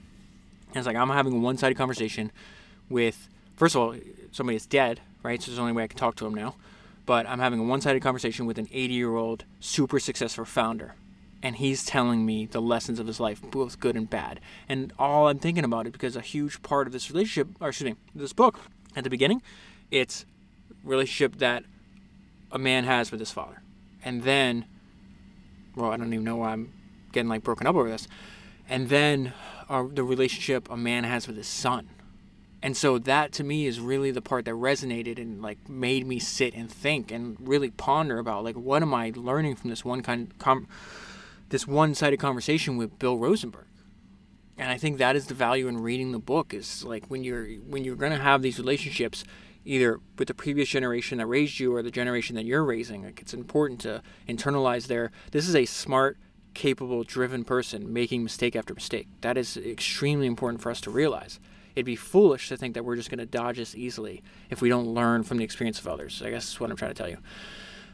and it's like I'm having a one-sided conversation with, first of all, somebody that's dead, right? So there's the only way I can talk to him now. But I'm having a one-sided conversation with an 80-year-old super successful founder, and he's telling me the lessons of his life, both good and bad. And all I'm thinking about it because a huge part of this relationship, or excuse me, this book at the beginning, it's relationship that a man has with his father, and then, well, I don't even know why I'm getting like broken up over this, and then uh, the relationship a man has with his son. And so that to me is really the part that resonated and like made me sit and think and really ponder about like what am I learning from this one kind com- this one-sided conversation with Bill Rosenberg. And I think that is the value in reading the book is like when you're when you're going to have these relationships either with the previous generation that raised you or the generation that you're raising like it's important to internalize their this is a smart capable, driven person making mistake after mistake. That is extremely important for us to realize. It'd be foolish to think that we're just going to dodge this easily if we don't learn from the experience of others. I guess that's what I'm trying to tell you.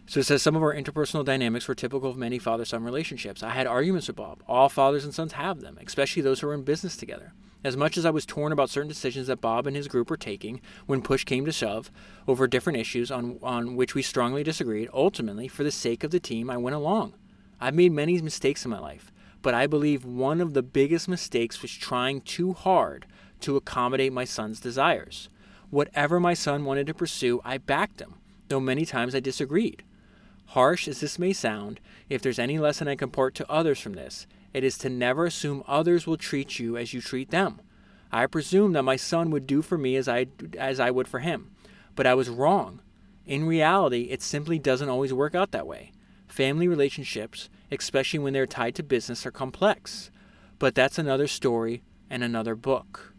So it says some of our interpersonal dynamics were typical of many father son relationships. I had arguments with Bob. All fathers and sons have them, especially those who are in business together. As much as I was torn about certain decisions that Bob and his group were taking when push came to shove over different issues on, on which we strongly disagreed, ultimately, for the sake of the team, I went along. I've made many mistakes in my life, but I believe one of the biggest mistakes was trying too hard to accommodate my son's desires. Whatever my son wanted to pursue, I backed him, though many times I disagreed. Harsh as this may sound, if there's any lesson I can impart to others from this, it is to never assume others will treat you as you treat them. I presumed that my son would do for me as I, as I would for him, but I was wrong. In reality, it simply doesn't always work out that way. Family relationships, especially when they're tied to business, are complex. But that's another story and another book.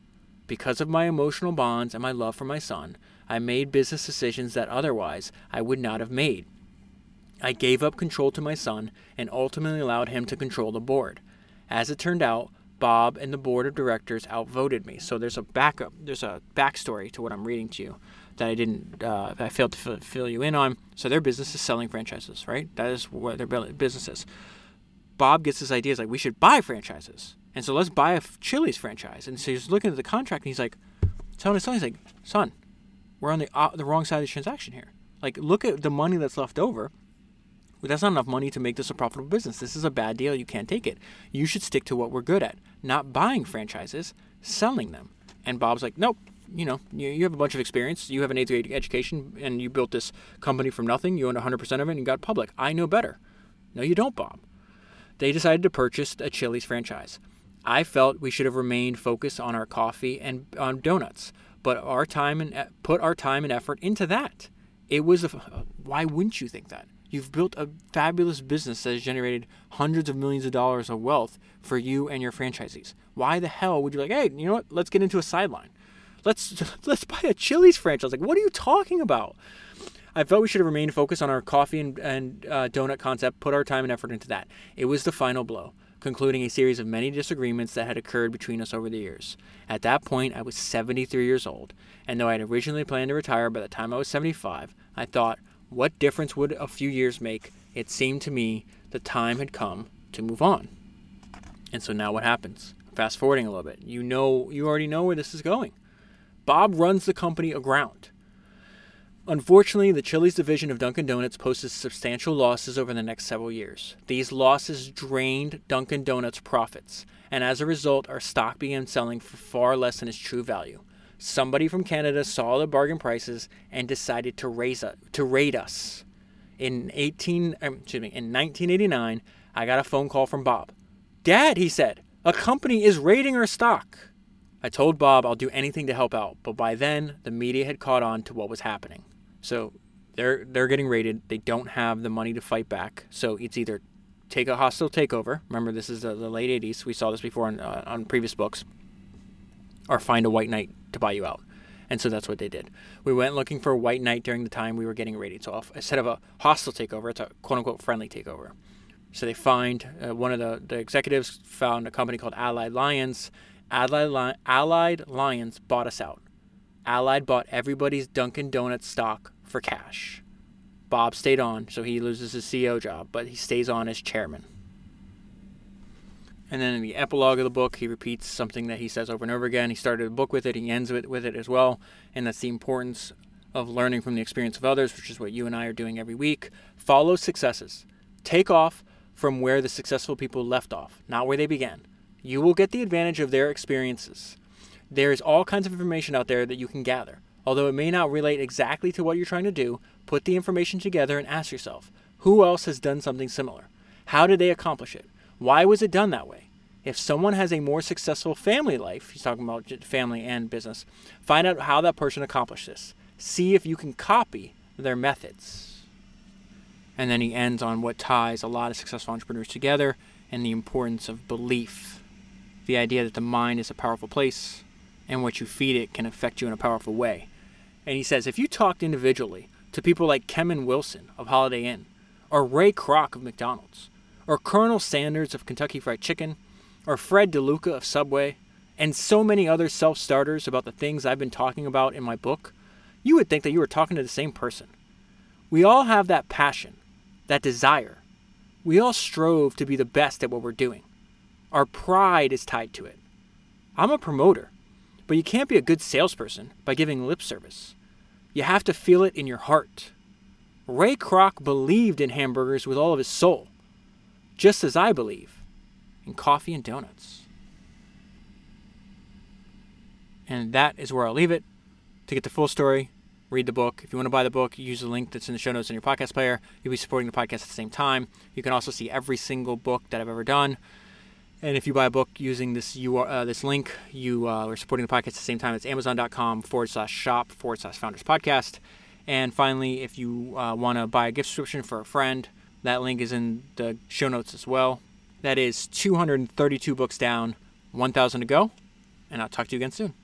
Because of my emotional bonds and my love for my son, I made business decisions that otherwise I would not have made. I gave up control to my son and ultimately allowed him to control the board. As it turned out, Bob and the board of directors outvoted me. So there's a backup, there's a backstory to what I'm reading to you that I didn't, uh, I failed to fill, you in on. So their business is selling franchises, right? That is what their business is. Bob gets this idea is like we should buy franchises, And so let's buy a Chili's franchise. And so he's looking at the contract and he's like, telling his son, he's like, son, we're on the uh, the wrong side of the transaction here. Like, look at the money that's left over. But that's not enough money to make this a profitable business. This is a bad deal. You can't take it. You should stick to what we're good at, not buying franchises, selling them. And Bob's like, nope. You know, you, you have a bunch of experience. You have an eighth grade education, and you built this company from nothing. You owned 100% of it, and you got public. I know better. No, you don't, Bob. They decided to purchase a Chili's franchise. I felt we should have remained focused on our coffee and on donuts, but our time and put our time and effort into that. It was a, why wouldn't you think that? You've built a fabulous business that has generated hundreds of millions of dollars of wealth for you and your franchisees. Why the hell would you like, hey, you know what? Let's get into a sideline. Let's let's buy a Chili's franchise. Like, what are you talking about? I felt we should have remained focused on our coffee and, and uh, donut concept, put our time and effort into that. It was the final blow, concluding a series of many disagreements that had occurred between us over the years. At that point, I was 73 years old, and though I had originally planned to retire by the time I was 75, I thought, what difference would a few years make? It seemed to me the time had come to move on. And so now what happens? Fast forwarding a little bit. You know you already know where this is going. Bob runs the company aground. Unfortunately, the Chili's division of Dunkin' Donuts posted substantial losses over the next several years. These losses drained Dunkin' Donuts' profits, and as a result, our stock began selling for far less than its true value. Somebody from Canada saw the bargain prices and decided to raise us, to raid us. In 18, um, excuse me, in 1989, I got a phone call from Bob. Dad, he said, a company is raiding our stock. I told Bob I'll do anything to help out, but by then the media had caught on to what was happening. So they're they're getting raided. They don't have the money to fight back. So it's either take a hostile takeover. Remember, this is the, the late '80s. We saw this before on uh, on previous books. Or find a white knight to buy you out. And so that's what they did. We went looking for a white knight during the time we were getting raided. So instead of a hostile takeover, it's a quote unquote friendly takeover. So they find uh, one of the, the executives found a company called Allied Lyons. Allied, Li- Allied Lyons bought us out. Allied bought everybody's Dunkin' Donuts stock for cash. Bob stayed on, so he loses his CEO job, but he stays on as chairman. And then in the epilogue of the book, he repeats something that he says over and over again. He started the book with it, he ends with, with it as well, and that's the importance of learning from the experience of others, which is what you and I are doing every week. Follow successes. Take off from where the successful people left off, not where they began. You will get the advantage of their experiences. There is all kinds of information out there that you can gather. Although it may not relate exactly to what you're trying to do, put the information together and ask yourself who else has done something similar? How did they accomplish it? Why was it done that way? If someone has a more successful family life, he's talking about family and business, find out how that person accomplished this. See if you can copy their methods. And then he ends on what ties a lot of successful entrepreneurs together and the importance of belief. The idea that the mind is a powerful place and what you feed it can affect you in a powerful way. And he says if you talked individually to people like Kemmons Wilson of Holiday Inn, or Ray Kroc of McDonald's, or Colonel Sanders of Kentucky Fried Chicken, or Fred DeLuca of Subway, and so many other self starters about the things I've been talking about in my book, you would think that you were talking to the same person. We all have that passion, that desire. We all strove to be the best at what we're doing. Our pride is tied to it. I'm a promoter. But you can't be a good salesperson by giving lip service. You have to feel it in your heart. Ray Kroc believed in hamburgers with all of his soul, just as I believe in coffee and donuts. And that is where I'll leave it. To get the full story, read the book. If you want to buy the book, use the link that's in the show notes in your podcast player. You'll be supporting the podcast at the same time. You can also see every single book that I've ever done. And if you buy a book using this uh, this link, you uh, are supporting the podcast at the same time. It's amazon.com forward slash shop forward slash founders podcast. And finally, if you uh, want to buy a gift subscription for a friend, that link is in the show notes as well. That is 232 books down, 1,000 to go. And I'll talk to you again soon.